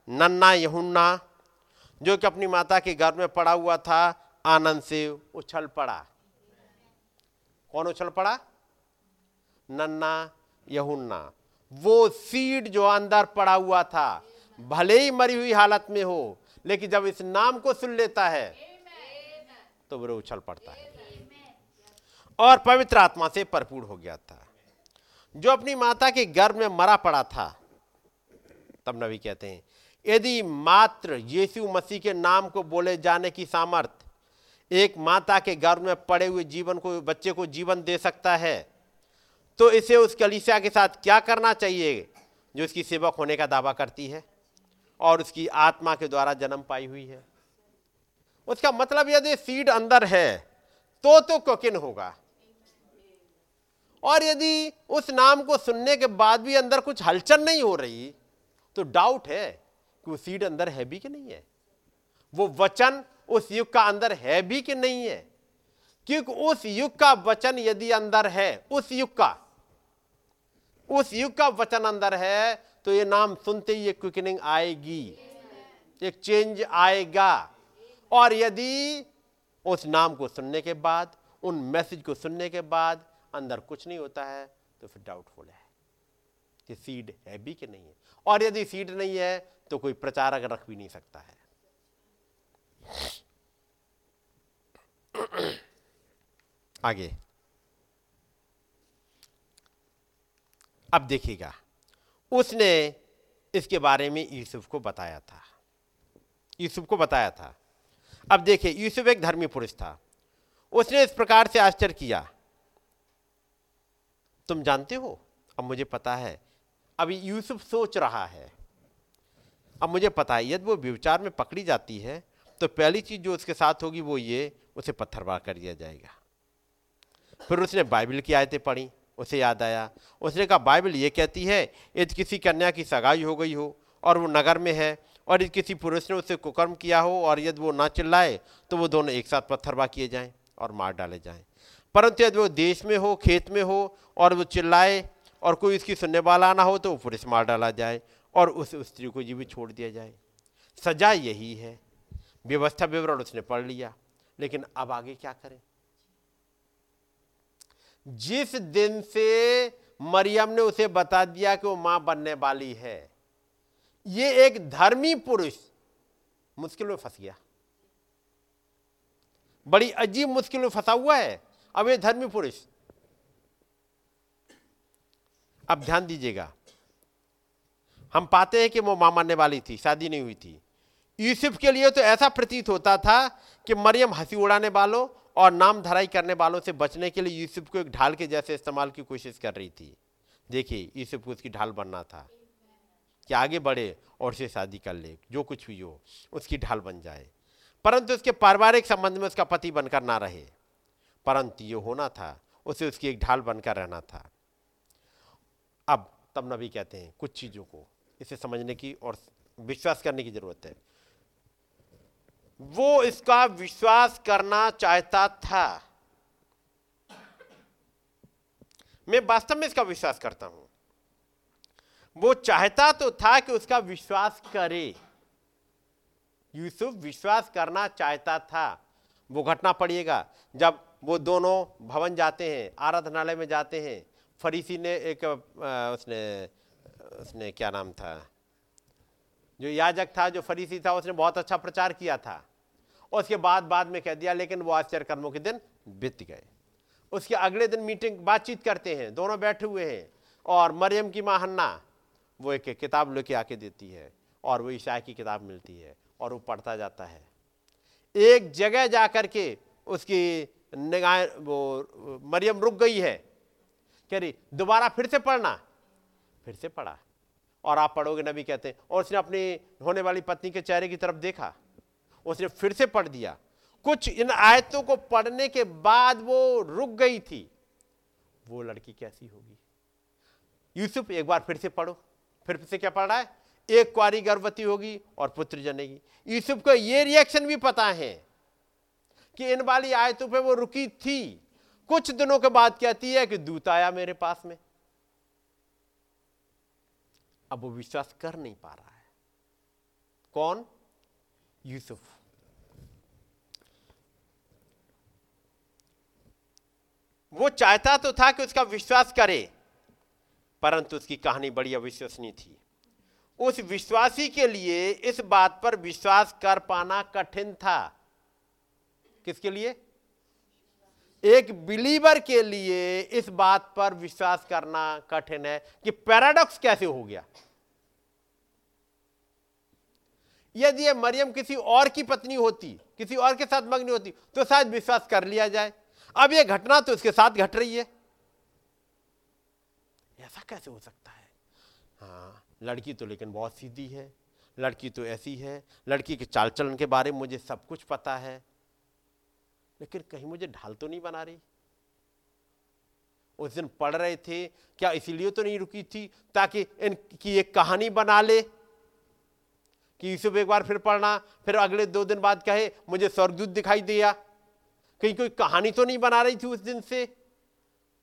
S2: नन्ना यहुन्ना, जो कि अपनी माता के घर में पड़ा हुआ था, आनंद से उछल पड़ा। कौन उछल पड़ा? नन्ना यहुन्ना। वो सीड जो अंदर पड़ा हुआ था भले ही मरी हुई हालत में हो, लेकिन जब इस नाम को सुन लेता है तो वो उछल पड़ता है। और पवित्र आत्मा से भरपूर हो गया था। जो अपनी माता के गर्भ में मरा पड़ा था, तब नबी कहते हैं, यदि मात्र यीशु मसीह के नाम को बोले जाने की सामर्थ, एक माता के गर्भ में पड़े हुए जीवन को, बच्चे को जीवन दे सकता है तो इसे उस कलिसिया के साथ क्या करना चाहिए, जो उसकी सेवक होने का दावा करती है? और उसकी आत्मा के द्वारा जन्म पाई हुई है। उसका मतलब यदि सीड अंदर है तो तो कोकिन होगा। और यदि उस नाम को सुनने के बाद भी अंदर कुछ हलचल नहीं हो रही तो डाउट है कि वो सीड अंदर है भी कि नहीं है। वो वचन उस युग का अंदर है भी कि नहीं है। क्योंकि उस युग का वचन यदि अंदर है, उस युग का, उस युग का वचन अंदर है तो ये नाम सुनते ही एक क्विकनिंग आएगी। एक चेंज आएगा। और यदि उस नाम को सुनने के बाद, उन मैसेज को सुनने के बाद अंदर कुछ नहीं होता है तो फिर डाउटफुल है। कि सीड है भी कि नहीं है? और यदि सीड नहीं है तो कोई प्रचारक रख भी नहीं सकता है। आगे। अब देखिएगा। उसने इसके बारे में यूसुफ को बताया था। यूसुफ को बताया था। अब देखिए, यूसुफ एक धर्मी पुरुष था। उसने इस प्रकार से आश्चर्य किया। तुम जानते हो? अब मुझे पता है। अभी यूसुफ सोच रहा है। अब मुझे पता है, यदि वो विचार में पकड़ी जाती है तो पहली चीज़ जो उसके साथ होगी वो ये, उसे पत्थरबार कर दिया जाएगा। फिर उसने बाइबल की आयतें पढ़ी। उसे याद आया। उसने कहा, बाइबल ये कहती है, यदि किसी कन्या की सगाई हो गई हो और वो नगर में है और यदि किसी पुरुष ने उसे कुकर्म किया हो और यदि वो ना चिल्लाए तो वो दोनों एक साथ पत्थरबा किए जाएँ और मार डाले जाएँ। परंतु यदि वो देश में हो, खेत में हो और वो चिल्लाए और कोई उसकी सुनने वाला ना हो तो वो पुरुष मार डाला जाए और उस स्त्री को जीवित छोड़ दिया जाए। सजा यही है। व्यवस्था विवरण उसने पढ़ लिया, लेकिन अब आगे क्या करें? जिस दिन से मरियम ने उसे बता दिया कि वो माँ बनने वाली है, ये एक धर्मी पुरुष मुश्किल में फंस गया। बड़ी अजीब मुश्किल में फंसा हुआ है। अब ये धर्मी पुरुष, अब ध्यान दीजिएगा, हम पाते हैं कि वो माँ मानने वाली थी, शादी नहीं हुई थी। यूसुफ के लिए तो ऐसा प्रतीत होता था कि मरियम हँसी उड़ाने वालों और नाम धराई करने वालों से बचने के लिए यूसुफ को एक ढाल के जैसे इस्तेमाल की कोशिश कर रही थी। देखिए, यूसुफ को उसकी ढाल बनना था कि आगे बढ़े और उसे शादी कर ले, जो कुछ भी हो, उसकी ढाल बन जाए। परंतु उसके पारिवारिक संबंध में उसका पति बनकर ना रहे। परंतु ये होना था, उसे उसकी एक ढाल बनकर रहना था। अब तब नबी कहते हैं, कुछ चीज़ों को, इसे समझने की और विश्वास करने की ज़रूरत है। वो इसका विश्वास करना चाहता था। मैं वास्तव में इसका विश्वास करता हूँ। वो चाहता तो था कि उसका विश्वास करे। यूसुफ विश्वास करना चाहता था। वो घटना पड़िएगा जब वो दोनों भवन जाते हैं, आराधनालय में जाते हैं, फरीसी ने एक उसने उसने क्या नाम था? जो याजक था, जो फरीसी था, उसने बहुत अच्छा प्रचार किया था। और उसके बाद बाद में कह दिया, लेकिन वो आश्चर्य कर्मों के दिन बीत गए। उसके अगले दिन मीटिंग, बातचीत करते हैं, दोनों बैठे हुए हैं, और मरियम की माँ हन्ना वो एक किताब लेके आके देती है, और वो ईशा की किताब मिलती है, और वो पढ़ता जाता है। एक जगह जा कर के उसकी निगाह, वो मरियम रुक गई है। कह रही, दोबारा फिर से पढ़ना। फिर से पढ़ा। और आप पढ़ोगे, नबी कहते हैं, और उसने अपनी होने वाली पत्नी के चेहरे की तरफ़ देखा। उसने फिर से पढ़ दिया। कुछ इन आयतों को पढ़ने के बाद वो रुक गई थी। वो लड़की कैसी होगी? यूसुफ, एक बार फिर से पढ़ो। फिर से क्या पढ़ रहा है? एक कुआरी गर्भवती होगी और पुत्र जनेगी। यूसुफ को ये रिएक्शन भी पता है कि इन वाली आयतों पे वो रुकी थी। कुछ दिनों के बाद कहती है कि दूत आया मेरे पास में। अब वो विश्वास कर नहीं पा रहा है। कौन? यूसुफ। वो चाहता तो था कि उसका विश्वास करे, परंतु उसकी कहानी बड़ी अविश्वसनीय थी। उस विश्वासी के लिए इस बात पर विश्वास कर पाना कठिन था। किसके लिए? एक बिलीवर के लिए इस बात पर विश्वास करना कठिन है कि पैराडॉक्स कैसे हो गया। यदि मरियम किसी और की पत्नी होती, किसी और के साथ मग्न होती तो शायद विश्वास कर लिया जाए। अब ये घटना तो इसके साथ घट रही है। ऐसा कैसे हो सकता है? हाँ लड़की तो लेकिन बहुत सीधी है, लड़की तो ऐसी है, लड़की के चाल चलन के बारे में मुझे सब कुछ पता है। लेकिन कहीं मुझे ढाल तो नहीं बना रही। उस दिन पढ़ रहे थे, क्या इसीलिए तो नहीं रुकी थी ताकि इनकी एक कहानी बना ले? कि यूसुफ एक बार फिर पढ़ना, फिर अगले दो दिन बाद कहे, मुझे स्वर्गदूत दिखाई दिया। कहीं कोई कहानी तो नहीं बना रही थी उस दिन से?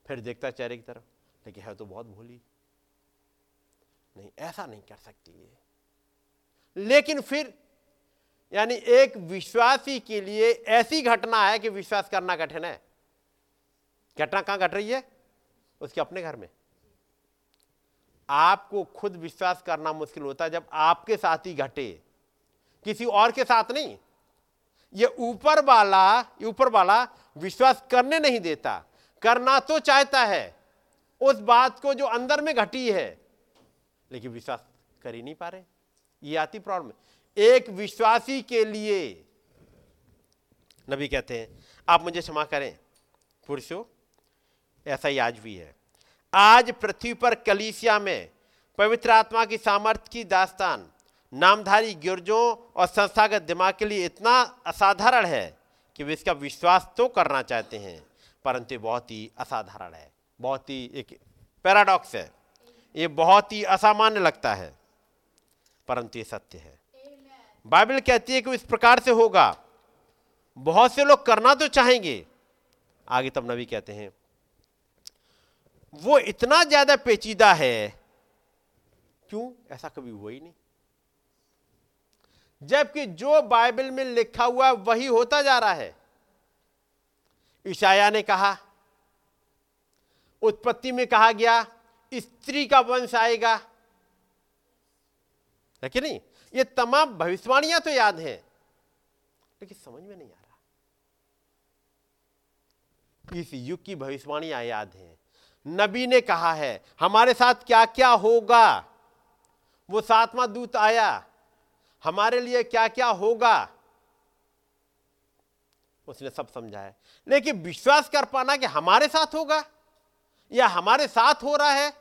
S2: फिर देखता चेहरे की तरफ़, लेकिन है तो बहुत भोली। नहीं, ऐसा नहीं कर सकती ये। लेकिन फिर, यानी एक विश्वासी के लिए ऐसी घटना है कि विश्वास करना कठिन है। घटना कहाँ घट रही है? उसके अपने घर में। आपको खुद विश्वास करना मुश्किल होता है जब आपके साथ ही घटे। किसी और के साथ नहीं। ये ऊपर वाला ऊपर वाला विश्वास करने नहीं देता। करना तो चाहता है, उस बात को जो अंदर में घटी है, लेकिन विश्वास कर ही नहीं पा रहे। ये आती प्रॉब्लम एक विश्वासी के लिए, नबी कहते हैं, आप मुझे क्षमा करें, पुरुषों, ऐसा ही आज भी है। आज पृथ्वी पर कलीसिया में पवित्र आत्मा की सामर्थ्य की दास्तान नामधारी गिरजों और संस्थागत दिमाग के लिए इतना असाधारण है कि वे इसका विश्वास तो करना चाहते हैं परंतु बहुत ही असाधारण है बहुत ही एक पैराडॉक्स है। ये बहुत ही असामान्य लगता है परंतु ये सत्य है। बाइबल कहती है कि इस प्रकार से होगा बहुत से लोग करना तो चाहेंगे आगे तब नबी कहते हैं वो इतना ज़्यादा पेचीदा है क्यों? ऐसा कभी हुआ ही नहीं। जबकि जो बाइबल में लिखा हुआ वही होता जा रहा है। ईशाया ने कहा, उत्पत्ति में कहा गया, स्त्री का वंश आएगा। है कि नहीं? ये तमाम भविष्यवाणियाँ तो याद हैं, लेकिन समझ में नहीं आ रहा। इस युग की भविष्यवाणियाँ याद हैं। नबी ने कहा है, हमारे साथ क्या क्या होगा? वो सातवां दूत आया हमारे लिए क्या क्या होगा? उसने सब समझाया लेकिन विश्वास कर पाना कि हमारे साथ होगा या हमारे साथ हो रहा है,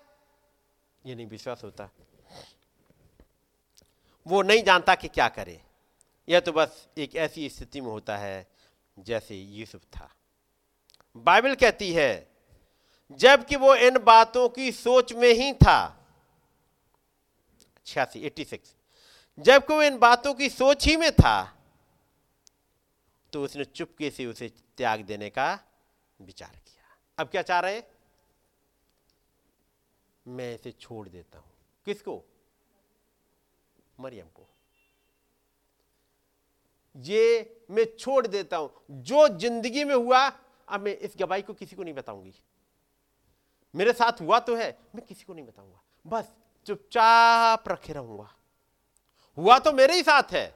S2: ये नहीं विश्वास होता। वो नहीं जानता कि क्या करे। यह तो बस एक ऐसी स्थिति में होता है, जैसे यूसुफ था। बाइबल कहती है, जबकि वो इन बातों की सोच में ही था। छियासी एट्टी सिक्स जबकि वो इन बातों की सोच ही में था तो उसने चुपके से उसे त्याग देने का विचार किया। अब क्या चाह रहे? मैं इसे छोड़ देता हूँ। किसको? मरियम को। ये मैं छोड़ देता हूँ। जो ज़िंदगी में हुआ, अब मैं इस गवाही को किसी को नहीं बताऊँगी। मेरे साथ हुआ तो है, मैं किसी को नहीं बताऊँगा। बस चुपचाप रखे रहूँगा। हुआ तो मेरे ही साथ है।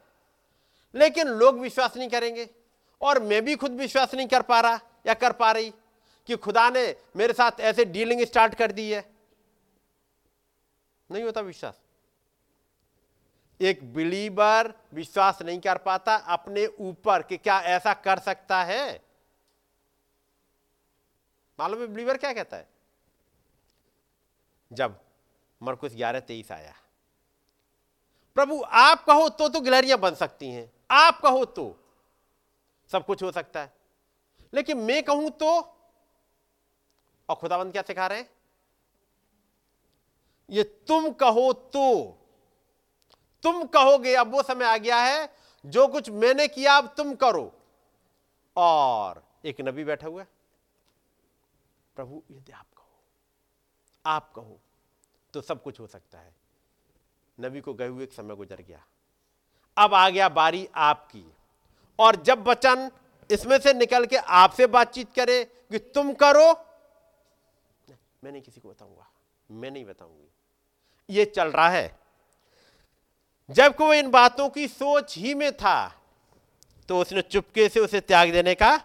S2: लेकिन लोग विश्वास नहीं करेंगे और मैं भी खुद विश्वास नहीं कर पा रहा या कर पा रही कि खुदा ने मेरे साथ ऐसे डीलिंग स्टार्ट कर दी है। नहीं होता विश्वास। एक बिलीवर विश्वास नहीं कर पाता अपने ऊपर कि क्या ऐसा कर सकता है। मालूम है बिलीवर क्या कहता है? जब मरकुस ग्यारह तेईस आया प्रभु, आप कहो तो तो गिलहरियाँ बन सकती हैं। आप कहो तो। सब कुछ हो सकता है। लेकिन मैं कहूँ तो और खुदाबंद क्या सिखा रहे हैं? ये तुम कहो तो। तुम कहोगे, अब वो समय आ गया है, जो कुछ मैंने किया, अब तुम करो। और एक नबी बैठा हुआ है। प्रभु, यदि आप कहो आप कहो तो सब कुछ हो सकता है। नबी को गए हुए एक समय गुजर गया। अब आ गया बारी आपकी। और जब बचन इसमें से निकल के आपसे बातचीत करे कि तुम करो मैं नहीं किसी को बताऊँगा, मैं नहीं बताऊँगी। ये चल रहा है। जब को इन बातों की सोच ही में था तो उसने चुपके से उसे त्याग देने का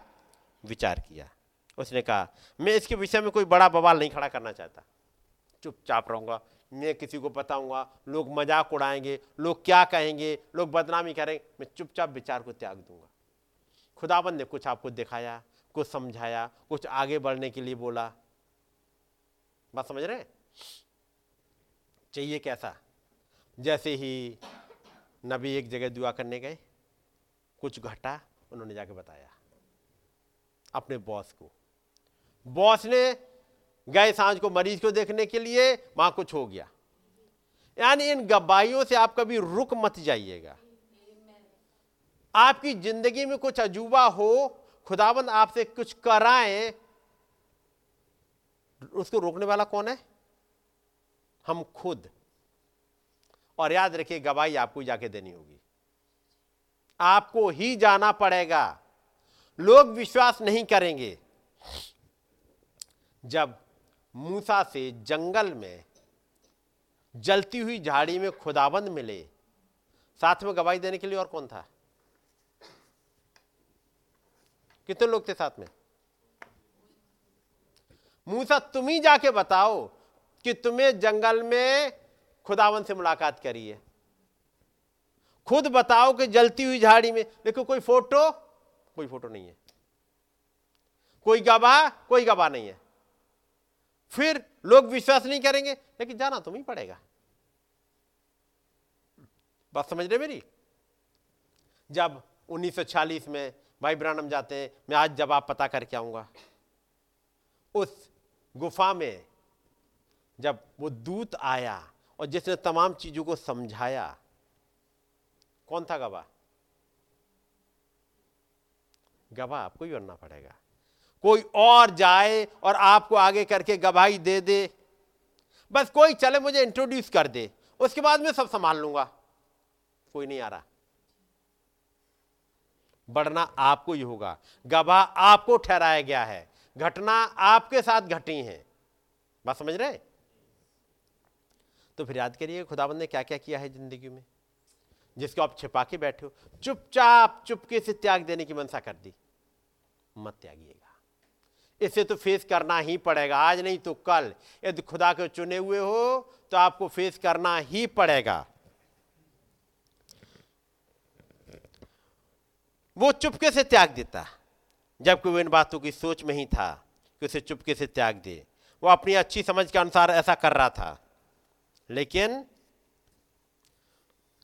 S2: विचार किया। उसने कहा, मैं इसके विषय में कोई बड़ा बवाल नहीं खड़ा करना चाहता। चुपचाप रहूँगा। मैं किसी को बताऊँगा, लोग मज़ाक उड़ाएँगे, लोग क्या कहेंगे, लोग बदनामी करेंगे, मैं चुपचाप विचार को त्याग दूँगा। खुदाबंद ने कुछ आपको दिखाया, कुछ समझाया, कुछ आगे बढ़ने के लिए बोला। बात समझ रहे चाहिए कैसा? जैसे ही नबी एक जगह दुआ करने गए, कुछ घटा, उन्होंने जाके बताया अपने बॉस को। बॉस ने गए साँझ को मरीज़ को देखने के लिए, वहाँ कुछ हो गया। यानी इन गवाहियों से आप कभी रुक मत जाइएगा। आपकी ज़िंदगी में कुछ अजूबा हो खुदाबंद आपसे कुछ कराए, उसको रोकने वाला कौन है? हम खुद। और याद रखिए, गवाही आपको जाके देनी होगी। आपको ही जाना पड़ेगा। लोग विश्वास नहीं करेंगे। जब मूसा से जंगल में जलती हुई झाड़ी में खुदाबंद मिले। साथ में गवाही देने के लिए और कौन था? कितने लोग थे साथ में? मूसा, तुम ही जाके बताओ कि तुम्हें जंगल में खुदावन से मुलाकात करी है। खुद बताओ कि जलती हुई झाड़ी में, देखो कोई फ़ोटो? कोई फ़ोटो नहीं है। कोई गवाह कोई गवाह नहीं है। फिर लोग विश्वास नहीं करेंगे, लेकिन जाना तुम ही पड़ेगा। बात समझ रहे मेरी? जब 1940 में भाई ब्रानम जाते हैं, मैं आज जवाब पता करके आऊँगा, उस गुफा में जब वो दूत आया और जिसने तमाम चीज़ों को समझाया, कौन था गवाह? गवाह आपको ही बनना पड़ेगा। कोई और जाए और आपको आगे करके गवाही दे दे। बस कोई चले मुझे इंट्रोड्यूस कर दे, उसके बाद मैं सब संभाल लूँगा। कोई नहीं आ रहा। बढ़ना आपको ही होगा। गवाह आपको ठहराया गया है। घटना आपके साथ घटी है। बात समझ रहे? तो फिर याद करिए, खुदाबंद ने क्या क्या किया है ज़िंदगी में? जिसको आप छिपा के बैठे हो। चुपचाप चुपके से त्याग देने की मनसा कर दी। मत त्यागिएगा। इसे तो फेस करना ही पड़ेगा। आज नहीं तो कल। यदि खुदा के चुने हुए हो तो आपको फेस करना ही पड़ेगा। वो चुपके से त्याग देता। जबकि वो इन बातों की सोच में ही था कि उसे चुपके से त्याग दे। वो अपनी अच्छी समझ के अनुसार ऐसा कर रहा था। लेकिन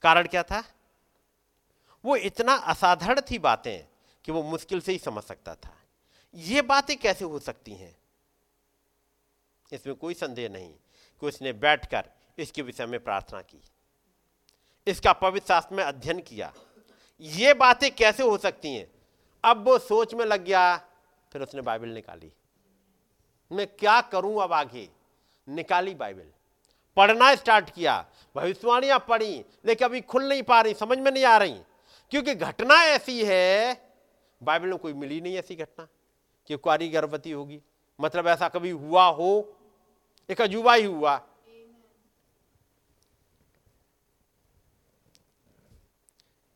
S2: कारण क्या था? वो इतना असाधारण थी बातें कि वो मुश्किल से ही समझ सकता था। ये बातें कैसे हो सकती हैं? इसमें कोई संदेह नहीं कि उसने बैठकर इसके विषय में प्रार्थना की, इसका पवित्र शास्त्र में अध्ययन किया। ये बातें कैसे हो सकती हैं? अब वो सोच में लग गया, फिर उसने बाइबल निकाली। मैं क्या करूँ अब आगे? निकाली बाइबल। पढ़ना स्टार्ट किया। भविष्यवाणियाँ पढ़ी, लेकिन अभी खुल नहीं पा रही, समझ में नहीं आ रही। क्योंकि घटना ऐसी है, बाइबल में कोई मिली नहीं ऐसी घटना। कि कुआरी गर्भवती होगी। मतलब ऐसा कभी हुआ हो? एक अजूबा ही हुआ।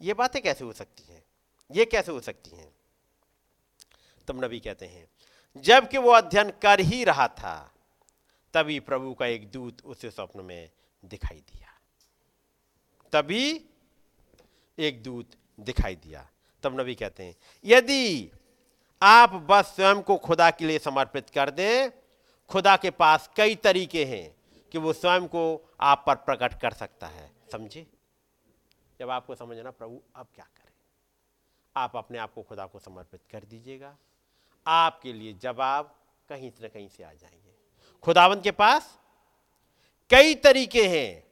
S2: ये बातें कैसे हो सकती हैं? ये कैसे हो सकती हैं? तब नबी कहते हैं, जबकि वो अध्ययन कर ही रहा था, तभी प्रभु का एक दूत उसे स्वप्न में दिखाई दिया। तभी एक दूत दिखाई दिया। तब नबी कहते हैं, यदि आप बस स्वयं को खुदा के लिए समर्पित कर दें। खुदा के पास कई तरीके हैं कि वो स्वयं को आप पर प्रकट कर सकता है। समझे? जब आपको समझना प्रभु, अब क्या करें? आप अपने आप को खुदा को समर्पित कर दीजिएगा। आपके लिए जवाब कहीं से कहीं से आ जाएँगे। खुदावंत के पास कई तरीके हैं।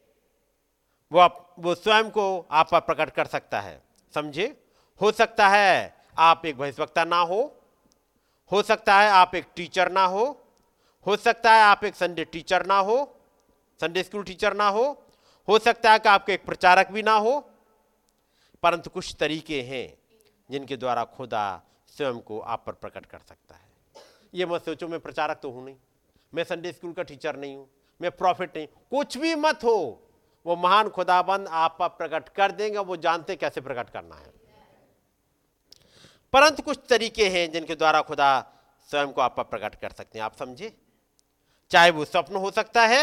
S2: वो आप वो स्वयं को आप पर प्रकट कर सकता है। समझे? हो सकता है आप एक भविष्यवक्ता ना हो। हो सकता है आप एक टीचर ना हो। हो सकता है आप एक संडे टीचर ना हो। संडे स्कूल टीचर ना हो। हो सकता है कि आपके एक प्रचारक भी ना हो। परंतु कुछ तरीके हैं जिनके द्वारा खुदा स्वयं को आप पर प्रकट कर सकता है। ये मत सोचो, मैं प्रचारक तो हूँ नहीं। मैं संडे स्कूल का टीचर नहीं हूँ। मैं प्रॉफिट नहीं कुछ भी मत हो। वो महान खुदाबंद आप पर प्रकट कर देंगे वो जानते कैसे प्रकट करना है। परंतु कुछ तरीके हैं जिनके द्वारा खुदा स्वयं को आप पर प्रकट कर सकते हैं। आप समझे चाहे वो स्वप्न हो सकता है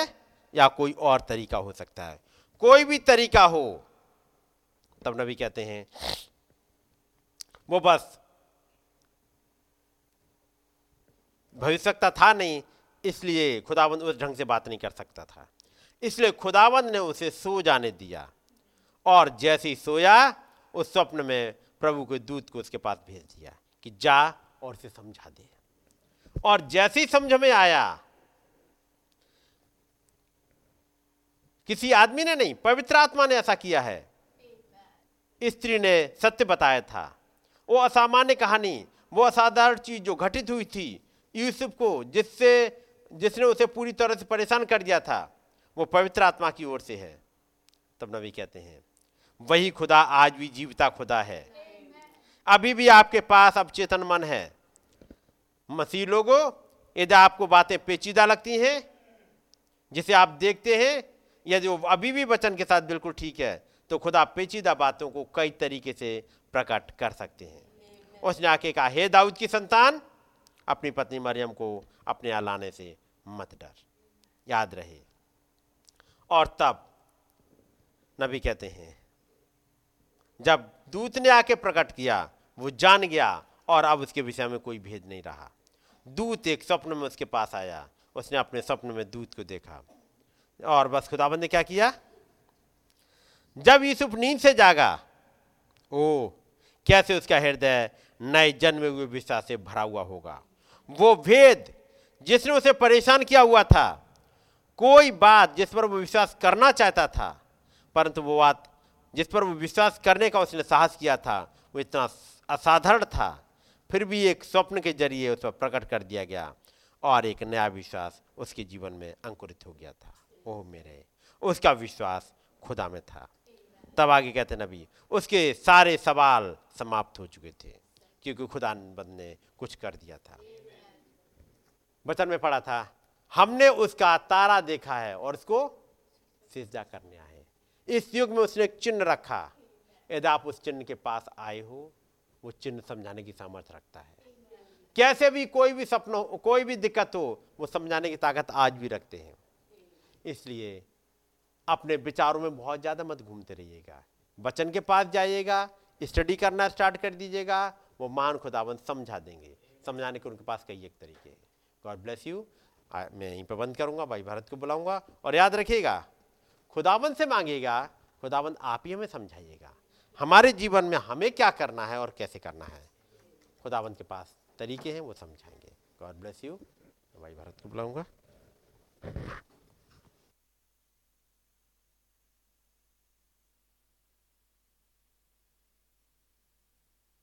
S2: या कोई और तरीका हो सकता है। कोई भी तरीका हो, तब नबी कहते हैं, वो बस भविष्यता था नहीं, इसलिए खुदाबंद उस ढंग से बात नहीं कर सकता था। इसलिए खुदाबंद ने उसे सो जाने दिया और जैसे ही सोया, उस स्वप्न में प्रभु के दूत को उसके पास भेज दिया कि जा और उसे समझा दे। और जैसे ही समझ में आया, किसी आदमी ने नहीं, पवित्र आत्मा ने ऐसा किया है। स्त्री ने सत्य बताया था। वो असामान्य कहानी, वो असाधारण चीज़ जो घटित हुई थी यूसुफ को, जिससे, जिसने उसे पूरी तरह से परेशान कर दिया था, वो पवित्र आत्मा की ओर से है। तब नबी कहते हैं, वही खुदा आज भी जीविता खुदा है। अभी भी आपके पास अब चेतन मन है। मसीह लोगों, यदि आपको बातें पेचीदा लगती हैं, जिसे आप देखते हैं, यदि वो अभी भी वचन के साथ बिल्कुल ठीक है तो खुदा पेचीदा बातों को कई तरीके से प्रकट कर सकते हैं। उसने आके कहा, हे दाऊद की संतान, अपनी पत्नी मरियम को अपने यहाँ लाने से मत डर, याद रहे। और तब नबी कहते हैं जब दूत ने आके प्रकट किया, वो जान गया और अब उसके विषय में कोई भेद नहीं रहा। दूत एक स्वप्न में उसके पास आया, उसने अपने स्वप्न में दूत को देखा। और बस खुदाबंद ने क्या किया? जब यूसुफ नींद से जागा, ओ, कैसे उसका हृदय नए जन्मे हुए विश्वास से भरा हुआ होगा? वो भेद जिसने उसे परेशान किया हुआ था, कोई बात जिस पर वो विश्वास करना चाहता था, परंतु वो बात जिस पर वो विश्वास करने का उसने साहस किया था, वो इतना असाधारण था। फिर भी एक स्वप्न के ज़रिए उस पर प्रकट कर दिया गया और एक नया विश्वास उसके जीवन में अंकुरित हो गया था। ओह मेरे, उसका विश्वास खुदा में था। तब आगे कहते नबी, उसके सारे सवाल समाप्त हो चुके थे, क्योंकि खुदा ने कुछ कर दिया था। वचन में पढ़ा था, हमने उसका तारा देखा है और उसको सिजदा करने आए इस युग में उसने एक चिन्ह रखा। यदि आप उस चिन्ह के पास आए हो, वो चिन्ह समझाने की सामर्थ्य रखता है। कैसे भी कोई भी सपना हो कोई भी दिक्कत हो, वो समझाने की ताकत आज भी रखते हैं। इसलिए अपने विचारों में बहुत ज़्यादा मत घूमते रहिएगा। बचन के पास जाइएगा, स्टडी करना स्टार्ट कर दीजिएगा, वो मान खुदाबंद समझा देंगे। समझाने के उनके पास कई एक तरीके हैं। God bless you. मैं यहीं पर बंद करूँगा, भाई भारत को बुलाऊँगा। और याद रखिएगा खुदाबंद से मांगेगा, खुदावन आप ही हमें समझाइएगा। हमारे जीवन में हमें क्या करना है और कैसे करना है? खुदावन के पास तरीके हैं, वो समझाएँगे। गॉड ब्लेस यू भाई भारत को बुलाऊँगा।